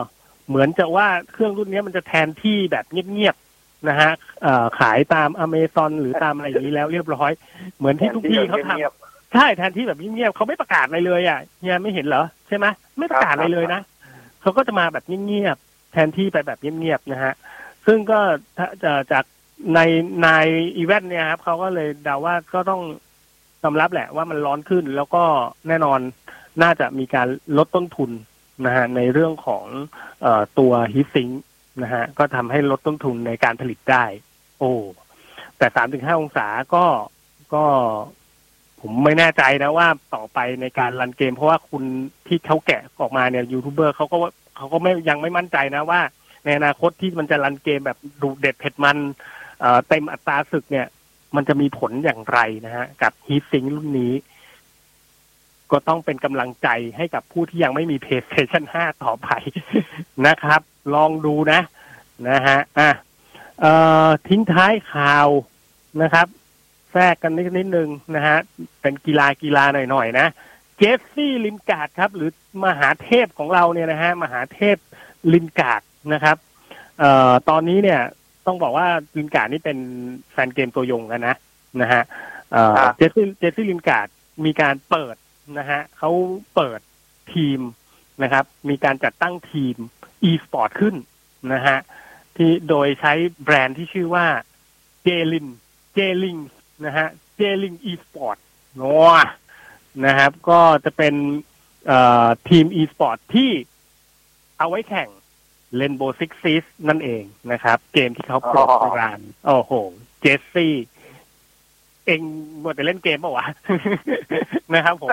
เหมือนจะว่าเครื่องรุ่นนี้มันจะแทนที่แบบเงียบๆนะฮะเอ่อขายตามอเมซอนหรือตามอะไรอย่างนี้แล้วเรียบร้อย เหมือนที่ทุกที่เขาทำงียบใช่แทนที่แบบเงียบๆเขาไม่ประกาศอะไรเลยอะเฮียไม่เห็นเหรอใช่ไหมไม่ประกาศอะไรเลยนะ เขาก็จะมาแบบเงียบๆแทนที่ไปแบบเงียบๆนะฮะ ซึ่งก็ถ้าจะจากในในอีเวนต์เนี่ยครับเขาก็เลยเดาว่าก็ต้องยอมรับแหละว่ามันร้อนขึ้น แล้วก็แน่นอนน่าจะมีการลดต้นทุนนะฮะในเรื่องของอตัวฮีทซิงนะฮะก็ทำให้ลดต้นทุนในการผลิตได้ โอ้แต่สามถึงห้าองศาก็ก็ ผมไม่แน่ใจนะว่าต่อไปในการรันเกม เพราะว่าคุณที่เขาแกะออกมาเนี่ยยูทูบเบอร์เขาก็เขาก็ไม่ยังไม่มั่นใจนะว่า ในอนาคตที่มันจะรันเกมแบบดูเด็ดเผ็ดมันเอ่อเต็มอัตราศึกเนี่ย มันจะมีผลอย่างไรนะฮะ กับฮีทซิงรุ่นนี้ ก็ต้องเป็นกำลังใจให้กับผู้ที่ยังไม่มี PlayStation 5 ต่อไปนะครับ ลองดูนะ นะฮะอะเอ่อทิ้งท้ายข่าวนะครับ แทรกกันนิดนิดนึงนะฮะเป็นกีฬากีฬาหน่อยๆนะเจฟซี่ลินการ์ดครับ หรือมหาเทพของเราเนี่ยนะฮะมหาเทพลินการ์ดนะครับเอ่อตอนนี้เนี่ยต้องบอกว่าลินการ์ดนี่เป็นแฟนเกมตัวยงกันนะนะฮะเอ่อครับเจสซี่เจสซี่ลินการ์ดมีการเปิดนะฮะเขาเปิดทีมนะครับ มีการจัดตั้งทีม e-sport ขึ้นนะฮะที่โดยใช้แบรนด์ที่ชื่อว่า JLingz JLingz นะฮะเจลิง e-sport นัวนะครับ ก็จะเป็นเอ่อทีม e-sport ที่เอาไว้แข่ง Rainbow Six Siege นั่นเองนะครับ เกมที่เขาโปรดปรานโอ้โห เจสซี่เองมัวแต่เล่นเกมเปล่าวะนะครับผม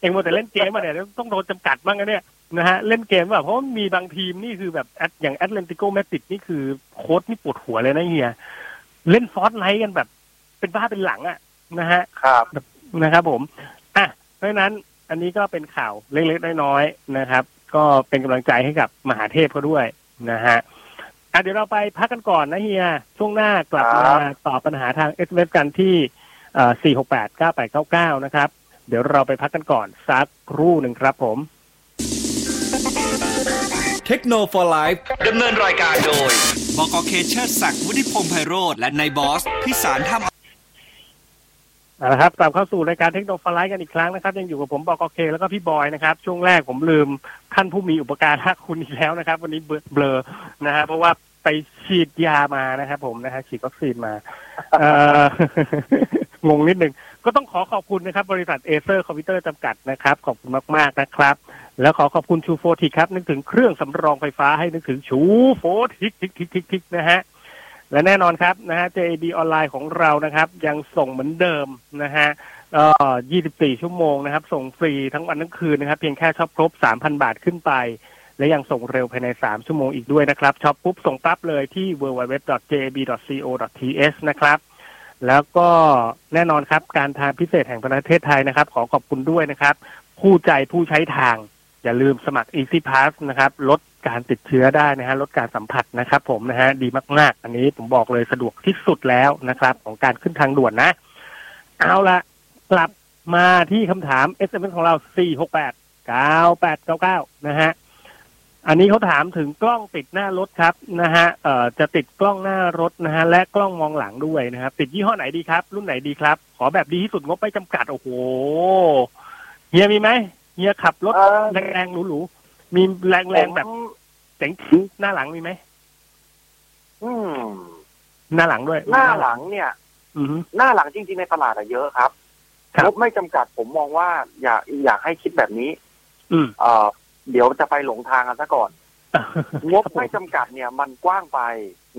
เองมัวแต่เล่นเกมมาเนี่ยต้องโดนจำกัดบ้างนะเนี่ยนะฮะเล่นเกมแบบเพราะมีบางทีมนี่คือแบบอย่างแอตเลติโกมาดริดนี่คือโค้ชนี่ปวดหัวเลยนะเฮีย เล่น Fortnite กันแบบ เป็นบ้าเป็นหลังอะนะฮะครับนะครับ ผมอะเพราะฉะนั้นอันนี้ก็เป็นข่าวเล็กๆน้อยๆนะครับ ก็เป็นกำลังใจให้กับมหาเทพเขาด้วยนะฮะอะเดี๋ยวเราไปพักกันก่อนนะเฮีย ช่วงหน้ากลับมาตอบปัญหาทางเอสเกันที่เอ่อ468 9899 นะครับ เดี๋ยวเราไปพักกันก่อน สักครู่หนึ่งครับผมเทคโนโลยีดำเนินรายการโดย บกเคเชอร์ศักดิ์วุฒิพงษ์ไพโรธและนายบอส พิสารท่า เอาละครับกลับเข้าสู่รายการเทคโนโลยีกันอีกครั้งนะครับ ยังอยู่กับผมบอสโอเค แล้วก็พี่บอยนะครับ ช่วงแรกผมลืมท่านผู้มีอุปการะคุณอีกแล้วนะครับ วันนี้เบลอนะฮะเพราะว่าไปฉีดยามานะครับผมนะฮะฉีดวัคซีนมาเงงนิดนึง ก็ต้องขอขอบคุณนะครับ บริษัทเอเซอร์คอมพิวเตอร์จำกัดนะครับ ขอบคุณมาก ๆ นะครับ แล้วขอขอบคุณ Chuphotic ครับ นึกถึงเครื่องสำรองไฟฟ้าให้นึกถึง Chuphotic ทิกทิกทิกทิกนะฮะ และแน่นอนครับนะฮะ JIB ออนไลน์ของเรานะครับ ยังส่งเหมือนเดิมนะฮะเอ่อ24 ชั่วโมงนะครับ ส่งฟรีทั้งวันทั้งคืนนะครับ เพียงแค่ช็อปครบ 3,000 บาทขึ้นไป และยังส่งเร็วภายใน 3 ชั่วโมงอีกด้วยนะครับช็อปปุ๊บส่งปั๊บเลยที่ www.jib.co.th นะครับแล้วก็แน่นอนครับการทางพิเศษแห่งประเทศไทยนะครับ ขอขอบคุณด้วยนะครับ ผู้ใจผู้ใช้ทาง อย่าลืมสมัคร Easy Pass นะครับ ลดการติดเชื้อได้นะฮะลดการสัมผัสนะครับผมนะฮะดีมาก ๆ อันนี้ผมบอกเลยสะดวกที่สุดแล้วนะครับ ของการขึ้นทางด่วนนะ เอาละกลับมาที่คำถาม SMS ของเรา 468 9899 นะฮะอันนี้เขาถามถึงกล้องติดหน้ารถครับนะฮะเอ่อจะติดกล้องหน้ารถนะฮะและกล้องมองหลังด้วยนะครับ ติดยี่ห้อไหนดีครับ รุ่นไหนดีครับ ขอแบบดีที่สุดงบไม่จำกัด โอ้โหเฮียมีไหม เฮียขับรถเอ่อ แรงๆหรูๆมีแรงๆแบบผมเจ๋งถึงหน้าหลังมีไหมอืม หน้าหลังด้วยหน้าหลังเนี่ย อือฮึ หน้าหลังจริงๆในตลาดอะเยอะครับครับ งบไม่จำกัดผมมองว่าอยากอยากให้คิดแบบนี้ อืม เอ่อ เดี๋ยวจะไปหลงทางกันซะก่อน งบไม่จำกัดเนี่ยมันกว้างไป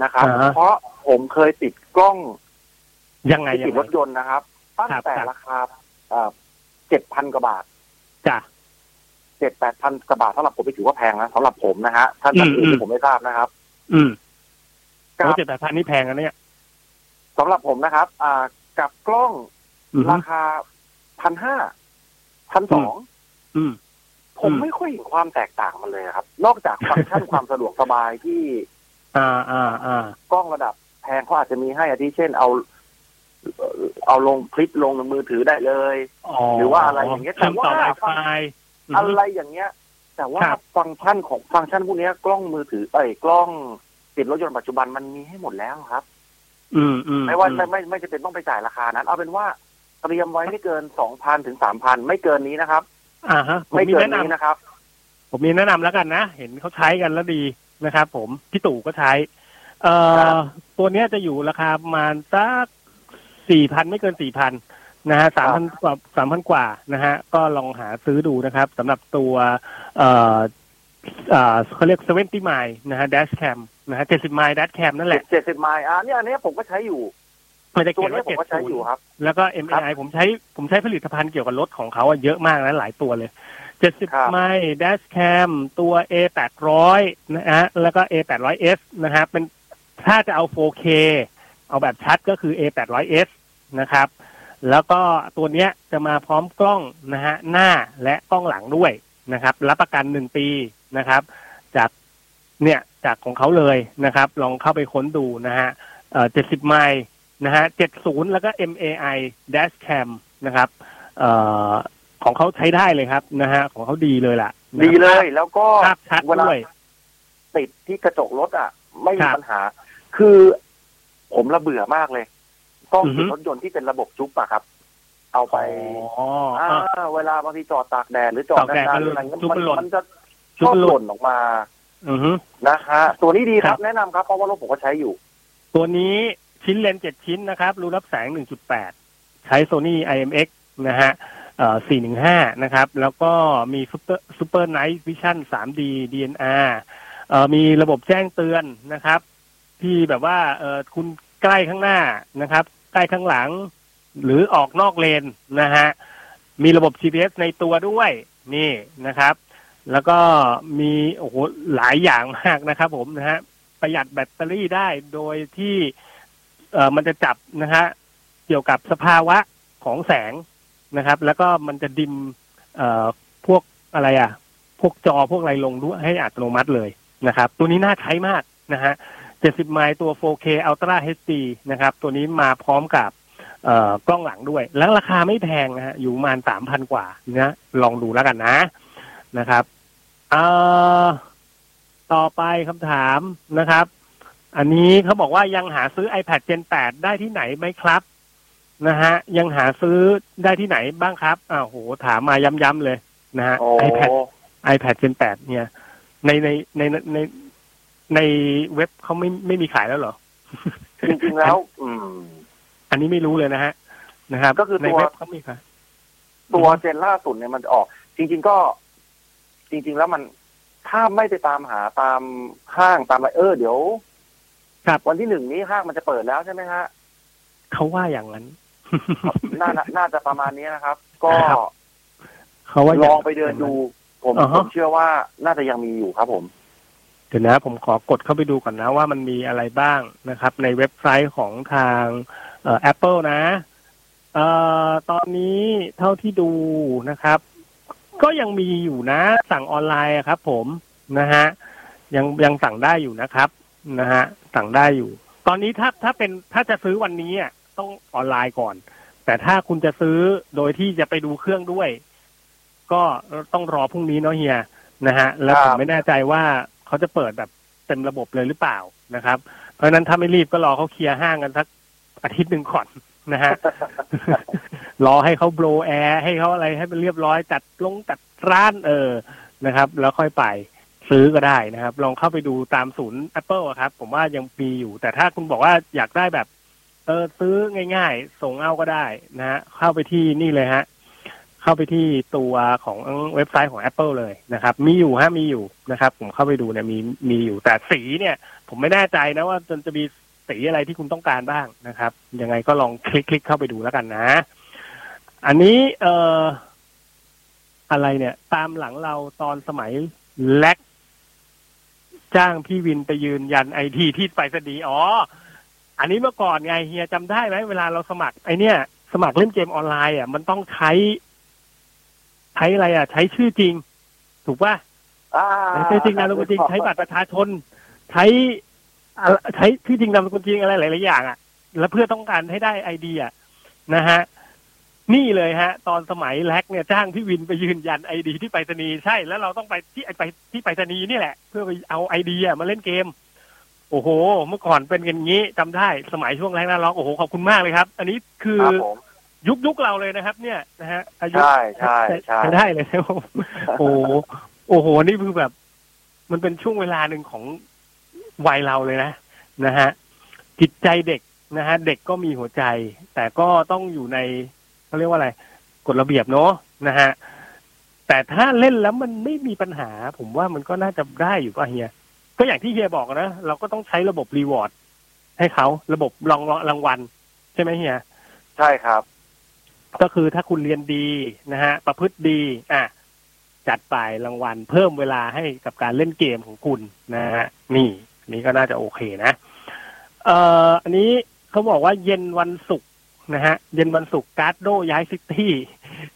นะครับ อ่าฮะ เพราะผมเคยติดกล้องยังไงที่ยัติดงไง รถยนต์นะครับ ตั้งครับแต่ครับ ราคาเจ็ดพันกว่าบาท จ้ะเจ็ดแปดพันกว่าบาทสำหรับผมไม่ถือว่าแพงนะสำหรับผมนะฮะท่านท่านอืมอื่นอืมผมไม่ทราบนะครับ อืมครัโอ้บ เจ็ดแปดพันนี่แพงนะเนี่ย สำหรับผมนะครับ อ่ากับกล้องอือฮึราคาพันห้าพันสองอืม ผมอืม ไม่ค่อยเห็นความแตกต่างมันเลยครับ นอกจากฟังก์ชัน ความสะดวกสบายที่อ่าอ่าอ่ากล้องระดับแพงเขาอาจจะมีให้อาทิเช่นเอา เอ่อเอาลงคลิปลงในมือถือได้เลย หรือว่าอะไรอย่างเงี้ยแต่เชื่อมต่อว่า Wi-Fi มอะไรอย่างเงี้ย แต่ว่าครับฟังก์ชันของฟังก์ชันพวกเนี้ยกล้องมือถือเอ้ยกล้องติดรถยนต์ปัจจุบันมันมีให้หมดแล้วครับ อืมอืมไม่ว่าอืไม่ไม่ไม่จะเป็นต้องไปจ่ายราคานั้น เอาเป็นว่าเตรียมไว้ไม่เกินสองพันถึงสามพันไม่เกินนี้นะครับ อ่าฮะผมไม่มีเกินแนะนำนี้นะครับ ผมมีแนะนำแล้วกันนะ เห็นเขาใช้กันแล้วดีนะครับผมพี่ตู่ก็ใช้ เอ่ครัอบตัวเนี้ยจะอยู่ราคาประมาณสัก สี่พันไม่เกินสี่พันนะฮะสามพันกว่าสามพันกว่านะฮะก็ลองหาซื้อดูนะครับสำหรับตัวเอ่อเอ่อเขาเรียก70ไมล์นะฮะ dash cam นะฮะ70ไมล์ dash cam นั่นแหละเจ็ดสิบไมล์อะเนี่ยอันเนี้ยผมก็ใช้อยู่มันจะตัวเขียนเนี้ยว่าผมก็ใช้อยู่70ครับแล้วก็ MAI ผมใช้ผมใช้ผลิตภัณฑ์เกี่ยวกับรถของเขาอะเยอะมากนะหลายตัวเลยครับ70ไมล์ dash cam ตัว A 800นะฮะแล้วก็ A 800S นะฮะเป็นถ้าจะเอา 4K เอาแบบชัดก็คือ A 800S นะครับ แล้วก็ตัวเนี้ยจะมาพร้อมกล้องนะฮะหน้าและกล้องหลังด้วยนะครับ รับประกันหนึ่งปีนะครับ จากเนี่ยจากของเขาเลยนะครับ ลองเข้าไปค้นดูนะฮะเอ่อ70ไมล์นะฮะ70แล้วก็ MAI dash cam นะครับเอ่อของเขาใช้ได้เลยครับนะฮะของเขาดีเลยล่ะนะครับดีเลยแล้วก็ภาพชัดเวลาด้วยติดที่กระจกรถอะ ไม่คมีรับปัญหา คือ ผมระเบื่อมากเลยกล้องอือฮึติดรถยนต์ที่เป็นระบบจุ๊บอะครับ เอาไปอ๋ออ่าอะเวลาบางทีจอดตากแดดหรือจอดตากแดดนานมันๆอะไรเงี้ยจุ๊บมันมันหล่นมันจะชจุ๊บอบมันหหล่นล่นออกมาอือฮึนะฮะตัวนี้ดีคครัรับบแนะนำครับเพราะว่ารถผมก็ใช้อยู่ ตัวนี้ชิ้นเลนส์เจ็ดชิ้นนะครับ รูรับแสง1.8ใช้ Sony IMX นะฮะเอ่อ415นะครับ แล้วก็มี Super Super Night Vision 3D DNR เอ่อมีระบบแจ้งเตือนนะครับ ที่แบบว่าเออคุณใกล้ข้างหน้านะครับ ใกล้ข้างหลัง หรือออกนอกเลนนะฮะมีระบบ GPS ในตัวด้วยนี่นะครับ แล้วก็มีโอ้โหหลายอย่างมากนะครับ ผมนะฮะประหยัดแบตเตอรี่ได้โดยที่เออมันจะจับนะฮะเกี่ยวกับสภาวะของแสงนะครับ แล้วก็มันจะดิมเอ่อพวกอะไรอะ พวกจอพวกอะไรลงด้วยให้อัตโนมัติเลยนะครับ ตัวนี้น่าใช้มากนะฮะ 70 ไมล์ตัว 4K Ultra HD นะครับ ตัวนี้มาพร้อมกับเอ่อกล้องหลังด้วย แล้วราคาไม่แพงนะฮะ อยู่ประมาณ 3,000 กว่านะลองดูแล้วกันนะนะครับเอ่อต่อไปคำถามนะครับ อันนี้เขาบอกว่ายังหาซื้อ iPad Gen 8 ได้ที่ไหนไหมครับนะฮะ ยังหาซื้อได้ที่ไหนบ้างครับอ้าวโห ถามมาย้ำๆเลยนะฮะโอ้ iPad iPad Gen 8 เนี่ย ในในในใน ในเว็บเขาไม่ไม่มีขายแล้วเหรอจริงๆแล้ว อืม อันนี้ไม่รู้เลยนะฮะ นะครับ ก็คือตัวในเว็บเขามีขายตัวเจนล่าสุดเนี่ยมันจะออก จริง ๆก็ จริง ๆ แล้วมันถ้าไม่ไปตามหาตามห้างตามอะไรเออเดี๋ยวครับวันที่หนึ่งนี้ห้างมันจะเปิดแล้วใช่ไหมฮะเขาว่าอย่างนั้นน่าน่าน่าจะประมาณนี้นะครับ ก็ครับเขาว่าลย่าองไปเดินดู ผมอ่าฮะผมเชื่อว่าน่าจะยังมีอยู่ครับผม เดี๋ยวนะผมขอกดเข้าไปดูก่อนนะว่ามันมีอะไรบ้างนะครับ ในเว็บไซต์ของทางเอ่อ Apple นะเอ่อตอนนี้เท่าที่ดูนะครับ ก็ยังมีอยู่นะ สั่งออนไลน์ครับ ผมนะฮะยังยังสั่งได้อยู่นะครับนะฮะสั่งได้อยู่ ตอนนี้ถ้าถ้าเป็นถ้าจะซื้อวันนี้อะต้องออนไลน์ก่อน แต่ถ้าคุณจะซื้อโดยที่จะไปดูเครื่องด้วย ก็ต้องรอพรุ่งนี้เนาะเฮียนะฮะแล้วผมไม่แน่ใจว่า เขาจะเปิดแบบเต็มระบบเลยหรือเปล่านะครับ เพราะนั้นถ้าไม่รีบก็รอเขาเคลียร์ห้างกันสักอาทิตย์หนึ่งก่อนนะฮะรอให้เขาโบรแอร์ให้เขาอะไรให้มันเรียบร้อยจัดลงจัดร้านเออนะครับ แล้วค่อยไปซื้อก็ได้นะครับ ลองเข้าไปดูตามศูนย์ Apple อะครับ ผมว่ายังมีอยู่ แต่ถ้าคุณบอกว่าอยากได้แบบ เออซื้อง่าย ๆ ส่งเอาก็ได้นะฮะเข้าไปที่นี่เลยฮะ เข้าไปที่ตัวของเว็บไซต์ของ Apple เลยนะครับ มีอยู่ฮะมีอยู่นะครับ ผมเข้าไปดูเนี่ยมีมีอยู่แต่สีเนี่ย ผมไม่แน่ใจนะว่าจะจะมีสีอะไรที่คุณต้องการบ้างนะครับ ยังไงก็ลองคลิกคลิกเข้าไปดูแล้วกันนะ อันนี้เอ่ออะไรเนี่ย ตามหลังเราตอนสมัยแลกจ้างพี่วินไปยืนยันไอทีที่ไปสดีอ๋อ อันนี้เมื่อก่อนไงเฮียจำได้ไหมเวลาเราสมัครไอเนี่ย สมัครเล่นเกมออนไลน์อะมันต้องใช้ ใช้อะไรอะ ใช้ชื่อจริง ถูกป่ะอ่าใช้จริงนามสกุลจริง ใช้บัตรประชาชน ใช้อะใช้ชื่อจริงนามสกุลจริงอะไรหลายๆอย่างอะ แล้วเพื่อต้องการให้ได้ไอเดียนะฮะนี่เลยฮะ ตอนสมัยแล็กเนี่ยจ้างพี่วินไปยืนยันไอดีที่ไปรษณีย์ใช่แล้วเราต้องไปที่ไปที่ไปรษณีย์นี่แหละ เพื่อไปเอาไอเดียมาเล่นเกม โอ้โห เมื่อก่อนเป็นกันงี้จำได้สมัยช่วงแรกน่าร้องโอ้โหขอบคุณมากเลยครับ อันนี้คือครับผม ยุคยุคเราเลยนะครับ เนี่ยนะฮะอายุใช่ใช่ใช่ใช้ได้เลยนะครับผมโอ้โหโอ้โหนี่คือแบบ มันเป็นช่วงเวลาหนึ่งของวัยเราเลยนะนะฮะจิตใจเด็กนะฮะเด็กก็มีหัวใจ แต่ก็ต้องอยู่ในเขาเรียกว่าอะไรกฎระเบียบเนาะนะฮะแต่ถ้าเล่นแล้วมันไม่มีปัญหา ผมว่ามันก็น่าจะได้อยู่ป่ะเฮียก็อย่างที่เฮียบอกนะเราก็ต้องใช้ระบบรีวอร์ดให้เขาระบบรางรางวัล ใช่ไหมเฮียใช่ครับ ก็คือถ้าคุณเรียนดีนะฮะ ประพฤติดี อะ จัดไปรางวัล เพิ่มเวลาให้กับการเล่นเกมของคุณนะฮะ นี่นนี้ก็น่าจะโอเคนะเอ่ออันนี้เขาบอกว่าเย็นวันศุกร์นะฮะ เย็นวันศุกร์การ์ดโดย้ายซิตี้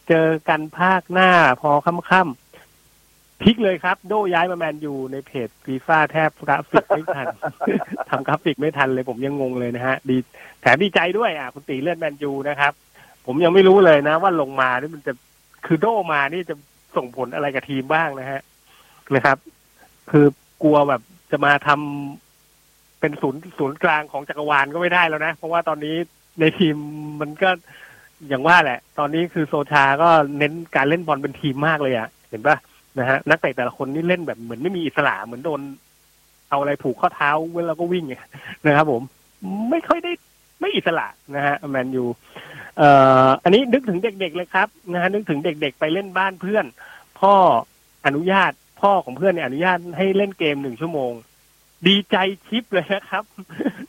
เจอกันภาคหน้าพอค่ำๆพลิกเลยครับ โดย้ายมาแมนยูในเพจฟีฟ่าแทบกราฟิกไม่ทัน ทำกราฟิกไม่ทันเลยผมยังงงเลยนะฮะ ดีแถมดีใจด้วยอะ คุณตีเลื่อนแมนยูนะครับ ผมยังไม่รู้เลยนะ ว่าลงมานี่มันจะคือโดมานี่จะส่งผลอะไรกับทีมบ้างนะฮะนะครับ คือกลัวแบบจะมาทำเป็นศูนย์ศูนย์กลางของจักรวาลก็ไม่ได้แล้วนะ เพราะว่าตอนนี้ในทีมมันก็อย่างว่าแหละ ตอนนี้คือโซชาก็เน้นการเล่นบอลเป็นทีมมากเลยอะ่ะ เห็นปะนะฮะนักเตะแต่ละคนนี่เล่นแบบเหมือนไม่มีอิสระเหมือนโดน เอาอะไรผูกข้อเท้าเวลาก็วิ่งไงนะครับผม ไม่ค่อยได้ไม่อิสระนะฮะแมนยู เอ่ออันนี้นึกถึงเด็กๆเลยครับนะฮะนึกถึงเด็กๆไปเล่นบ้านเพื่อน พ่ออนุญาตพ่อของเพื่อนเนี่ยอนุญาตให้เล่นเกมหนึ่งชั่วโมง ดีใจชิบเลยนะครับ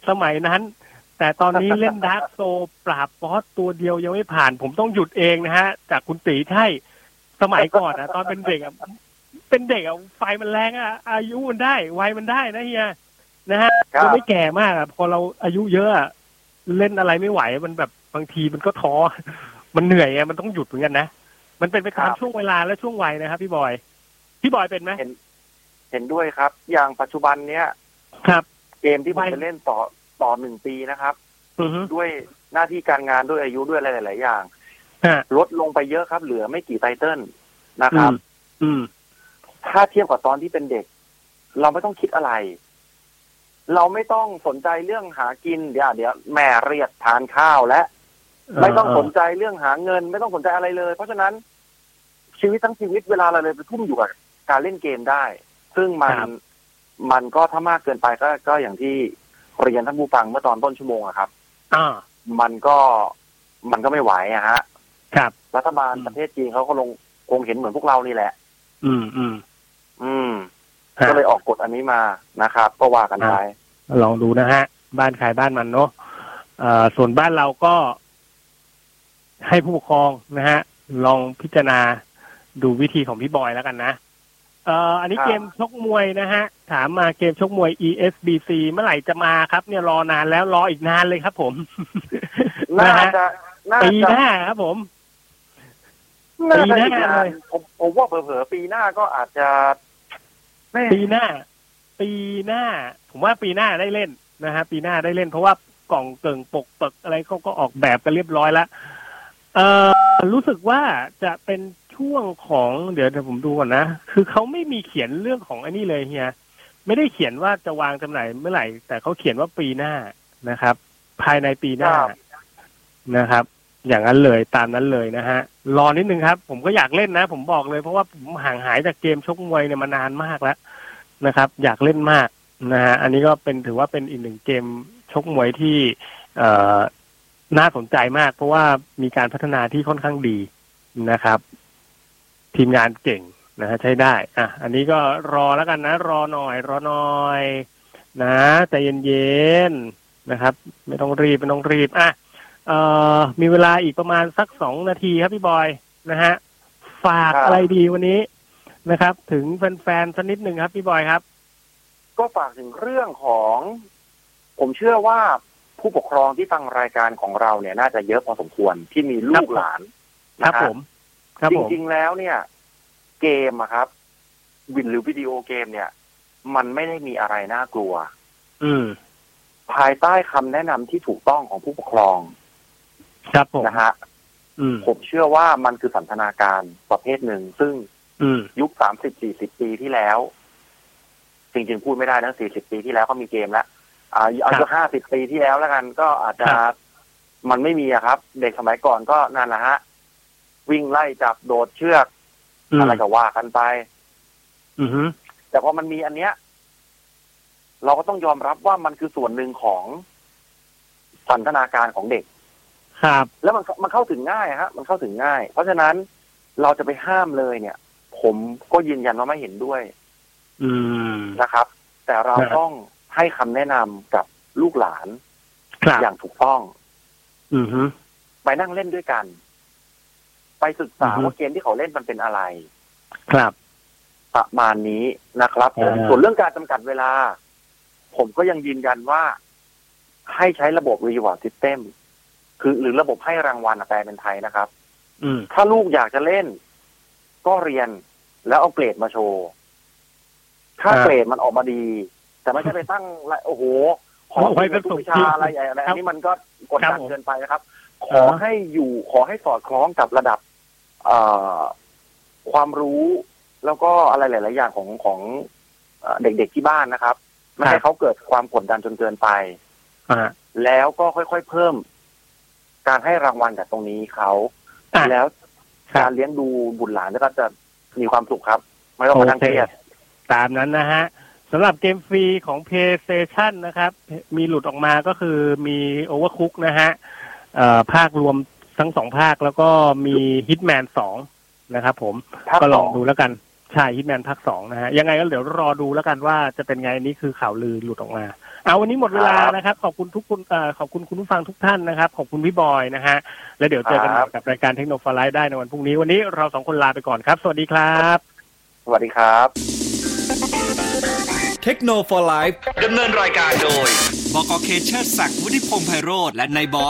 สมัยนั้น แต่ตอนนี้เล่น Dark Souls ปราบบอสตัวเดียวยังไม่ผ่าน ผมต้องหยุดเองนะฮะ จากคุณตีใช่สมัยก่อนอะตอนเป็นเด็กอะเป็นเด็กอะไฟมันแรงอะอายุมันได้วัยมันได้นะเฮียนะฮะครับยังไม่แก่มากอะพอเราอายุเยอะอะเล่นอะไรไม่ไหวมันแบบ บางทีมันก็ท้อ มันเหนื่อยอะมันต้องหยุดเหมือนกันนะ มันเป็นไปตามช่วงเวลาและช่วงวัยนะครับ พี่บอย พี่บอยเป็นไหมเห็นด้วยครับ อย่างปัจจุบันเนี้ยครับ เกมที่ผมจะเล่นต่อต่อหนึ่งปีนะครับอือฮึด้วยหน้าที่การงานด้วยอายุด้วยอะไรหลาย ๆ อย่างฮะลดลงไปเยอะครับ เหลือไม่กี่ไตเติลนะคอืรับมอืมถ้าเทียบกับตอนที่เป็นเด็ก เราไม่ต้องคิดอะไร เราไม่ต้องสนใจเรื่องหากินเดี๋ยวเดี๋ยวแม่เรียกทานข้าวและ ไม่ต้องสนใจเรื่องหาเงิน ไม่ต้องสนใจอะไรเลย เพราะฉะนั้นชีวิตทั้งชีวิตเวลาเราเลยไปทุ่มอยู่กับการเล่นเกมได้ ซึ่งมันครับมันก็ถ้ามากเกินไปก็ก็อย่างที่เรียนท่านผู้ฟังเมื่อตอนต้นชั่วโมงอะครับอ่ามันก็มันก็ไม่ไหวอะฮะ ครับ รัฐบาลอืมประเทศจีนเขาก็ลงคงเห็นเหมือนพวกเรานี่แหละ อืมอืมอืมฮะก็เลยออกกฎอันนี้มานะครับ ก็ว่ากันไปลองดูนะฮะ บ้านใครบ้านมันเนาะเอ่อส่วนบ้านเราก็ ให้ผู้ปกครองนะฮะลองพิจารณาดูวิธีของพี่บอยแล้วกันนะเอ่ออันนี้ครับเกมชกมวยนะฮะ ถามมาเกมชกมวย ESBC เมื่อไหร่จะมาครับเนี่ยรอนานแล้วรออีกนานเลยครับผมน่านะฮะจะน่าปีจะหน้าครับผมน่าจะปีหน้าอีกนานเลยผมผมว่าเผลอๆปีหน้าก็อาจจะแม่ปีหน้า ปีหน้า ผมว่าปีหน้าได้เล่นนะฮะปีหน้าได้เล่นเพราะว่ากล่องเกิงปกเปิกอะไรเขาก็ออกแบบกันเรียบร้อยแล้ว เอ่อรู้สึกว่าจะเป็นช่วงของเดี๋ยวเดี๋ยวผมดูก่อนนะ คือเขาไม่มีเขียนเรื่องของอันนี้เลยเฮียไม่ได้เขียนว่าจะวางจำหน่ายเมื่อไหร่ แต่เขาเขียนว่าปีหน้านะครับ ภายในปีหน้านะครับ อย่างนั้นเลยตามนั้นเลยนะฮะ รอนิดนึงครับ ผมก็อยากเล่นนะ ผมบอกเลยเพราะว่าผมห่างหายจากเกมชกมวยเนี่ยมานานมากแล้วนะครับ อยากเล่นมากนะฮะอันนี้ก็เป็นถือว่าเป็นอีกหนึ่งเกมชกมวยที่ เอ่อ น่าสนใจมาก เพราะว่ามีการพัฒนาที่ค่อนข้างดีนะครับ ทีมงานเก่งนะฮะใช้ได้อะอันนี้ก็รอแล้วกันนะ รอหน่อย รอหน่อย นะใจเย็นๆนะครับ ไม่ต้องรีบไม่ต้องรีบอะเอ่อมีเวลาอีกประมาณสักสองนาทีครับพี่บอยนะฮะฝากครับอะไรดีวันนี้นะครับ ถึงแฟนๆสักนิดหนึ่งครับพี่บอยครับ ก็ฝากถึงเรื่องของ ผมเชื่อว่า ผู้ปกครองที่ฟังรายการของเราเนี่ยน่าจะเยอะพอสมควรที่มีลูกหลานครับนะฮะผมครับจผมริงๆแล้วเนี่ย เกมอะครับ วินหรือวิดีโอเกมเนี่ย มันไม่ได้มีอะไรน่ากลัว อืม ภายใต้คำแนะนำที่ถูกต้องของผู้ปกครอง ครับผมนะฮะอืมผมเชื่อว่ามันคือสันทนาการประเภทหนึ่ง ซึ่งอืมยุคสามสิบสี่สิบปีที่แล้ว จริงๆพูดไม่ได้นะสี่สิบปีที่แล้วก็มีเกมแล้ว อ่าเอาครับยุห้าสิบปีที่แล้วแล้วกันก็อาจจะครับมันไม่มีอะครับ เด็กสมัยก่อนก็นั่นแหละฮะ วิ่งไล่จับโดดเชือกอืมอะไรก็ว่ากันไป อือฮึแต่พอมันมีอันเนี้ย เราก็ต้องยอมรับว่ามันคือส่วนหนึ่งของสันทนาการของเด็ก ครับ แล้วมันมันเข้าถึงง่ายฮะ มันเข้าถึงง่าย เพราะฉะนั้นเราจะไปห้ามเลยเนี่ย ผมก็ยืนยันว่าไม่เห็นด้วย อืมนะครับ แต่เราครับต้อง ให้คำแนะนำกับลูกหลานครับอย่างถูกต้อง อือฮึไปนั่งเล่นด้วยกัน ไปศึกษาอือฮึว่าเกมที่เขาเล่นมันเป็นอะไร ครับประมาณนี้นะครับผมอ่าส่วนเรื่องการจำกัดเวลา ผมก็ยังยืนยันว่าให้ใช้ระบบ reward system คือหรือระบบให้รางวัลอะแปลเป็นไทยนะครับอืมถ้าลูกอยากจะเล่น ก็เรียนแล้วเอาเกรดมาโชว์ ถ้าครับเกรดมันออกมาดี แต่ไม่ใช่ไปตั้งละโอ้โหขอเอาไว้เป็นทุกวิสุชาขอะไรอะไรอันนี้มันก็กดครับดันผมเกินไปนะครับขอ่าอให้อยู่ขอให้สอดคล้องกับระดับเอ่อความรู้แล้วก็อะไรหลาย ๆ อย่างของของเอ่อเด็ก ๆ ที่บ้านนะครับ ไม่ให้เขาเกิดความกดดันจนเกินไปอ่าแล้วก็ค่อย ๆ เพิ่ม การให้รางวัลจากตรงนี้เขาอะแล้วครักาบรเลี้ยงดูบุตรหลานก็จะมีความสุขครับ ไม่ต้องมานั่งเครียดตามนั้นนะฮะ สำหรับเกมฟรีของ PlayStation นะครับ มีหลุดออกมาก็คือมี Overcook นะฮะเอ่อภาครวมทั้งสองภาคแล้วก็มี Hitman สองนะครับผมภาคก็ลสอองงดูแล้วกัน ใช่ Hitman ภาคสองนะฮะ ยังไงก็เดี๋ยวรอดูแล้วกันว่าจะเป็นไงนี่คือข่าวลือหลุดออกมาเอาวันนี้หมดเวลานะครับ ขอบคุณทุกคุณเอ่อขอบคุณคุณผู้ฟังทุกท่านนะครับ ขอบคุณพี่บอยนะฮะ แล้วเดี๋ยวเจอกันใหม่กับรายการเทคโนโลยีได้ในวันพรุ่งนี้ วันนี้เราสองคนลาไปก่อนครับ สวัสดีครับ สวัสดีครับ เทคโนโลยีดำเนินรายการโดย บกเคเชอร์ศักดิ์วุฒิพงษ์ไพโรธและนายบอ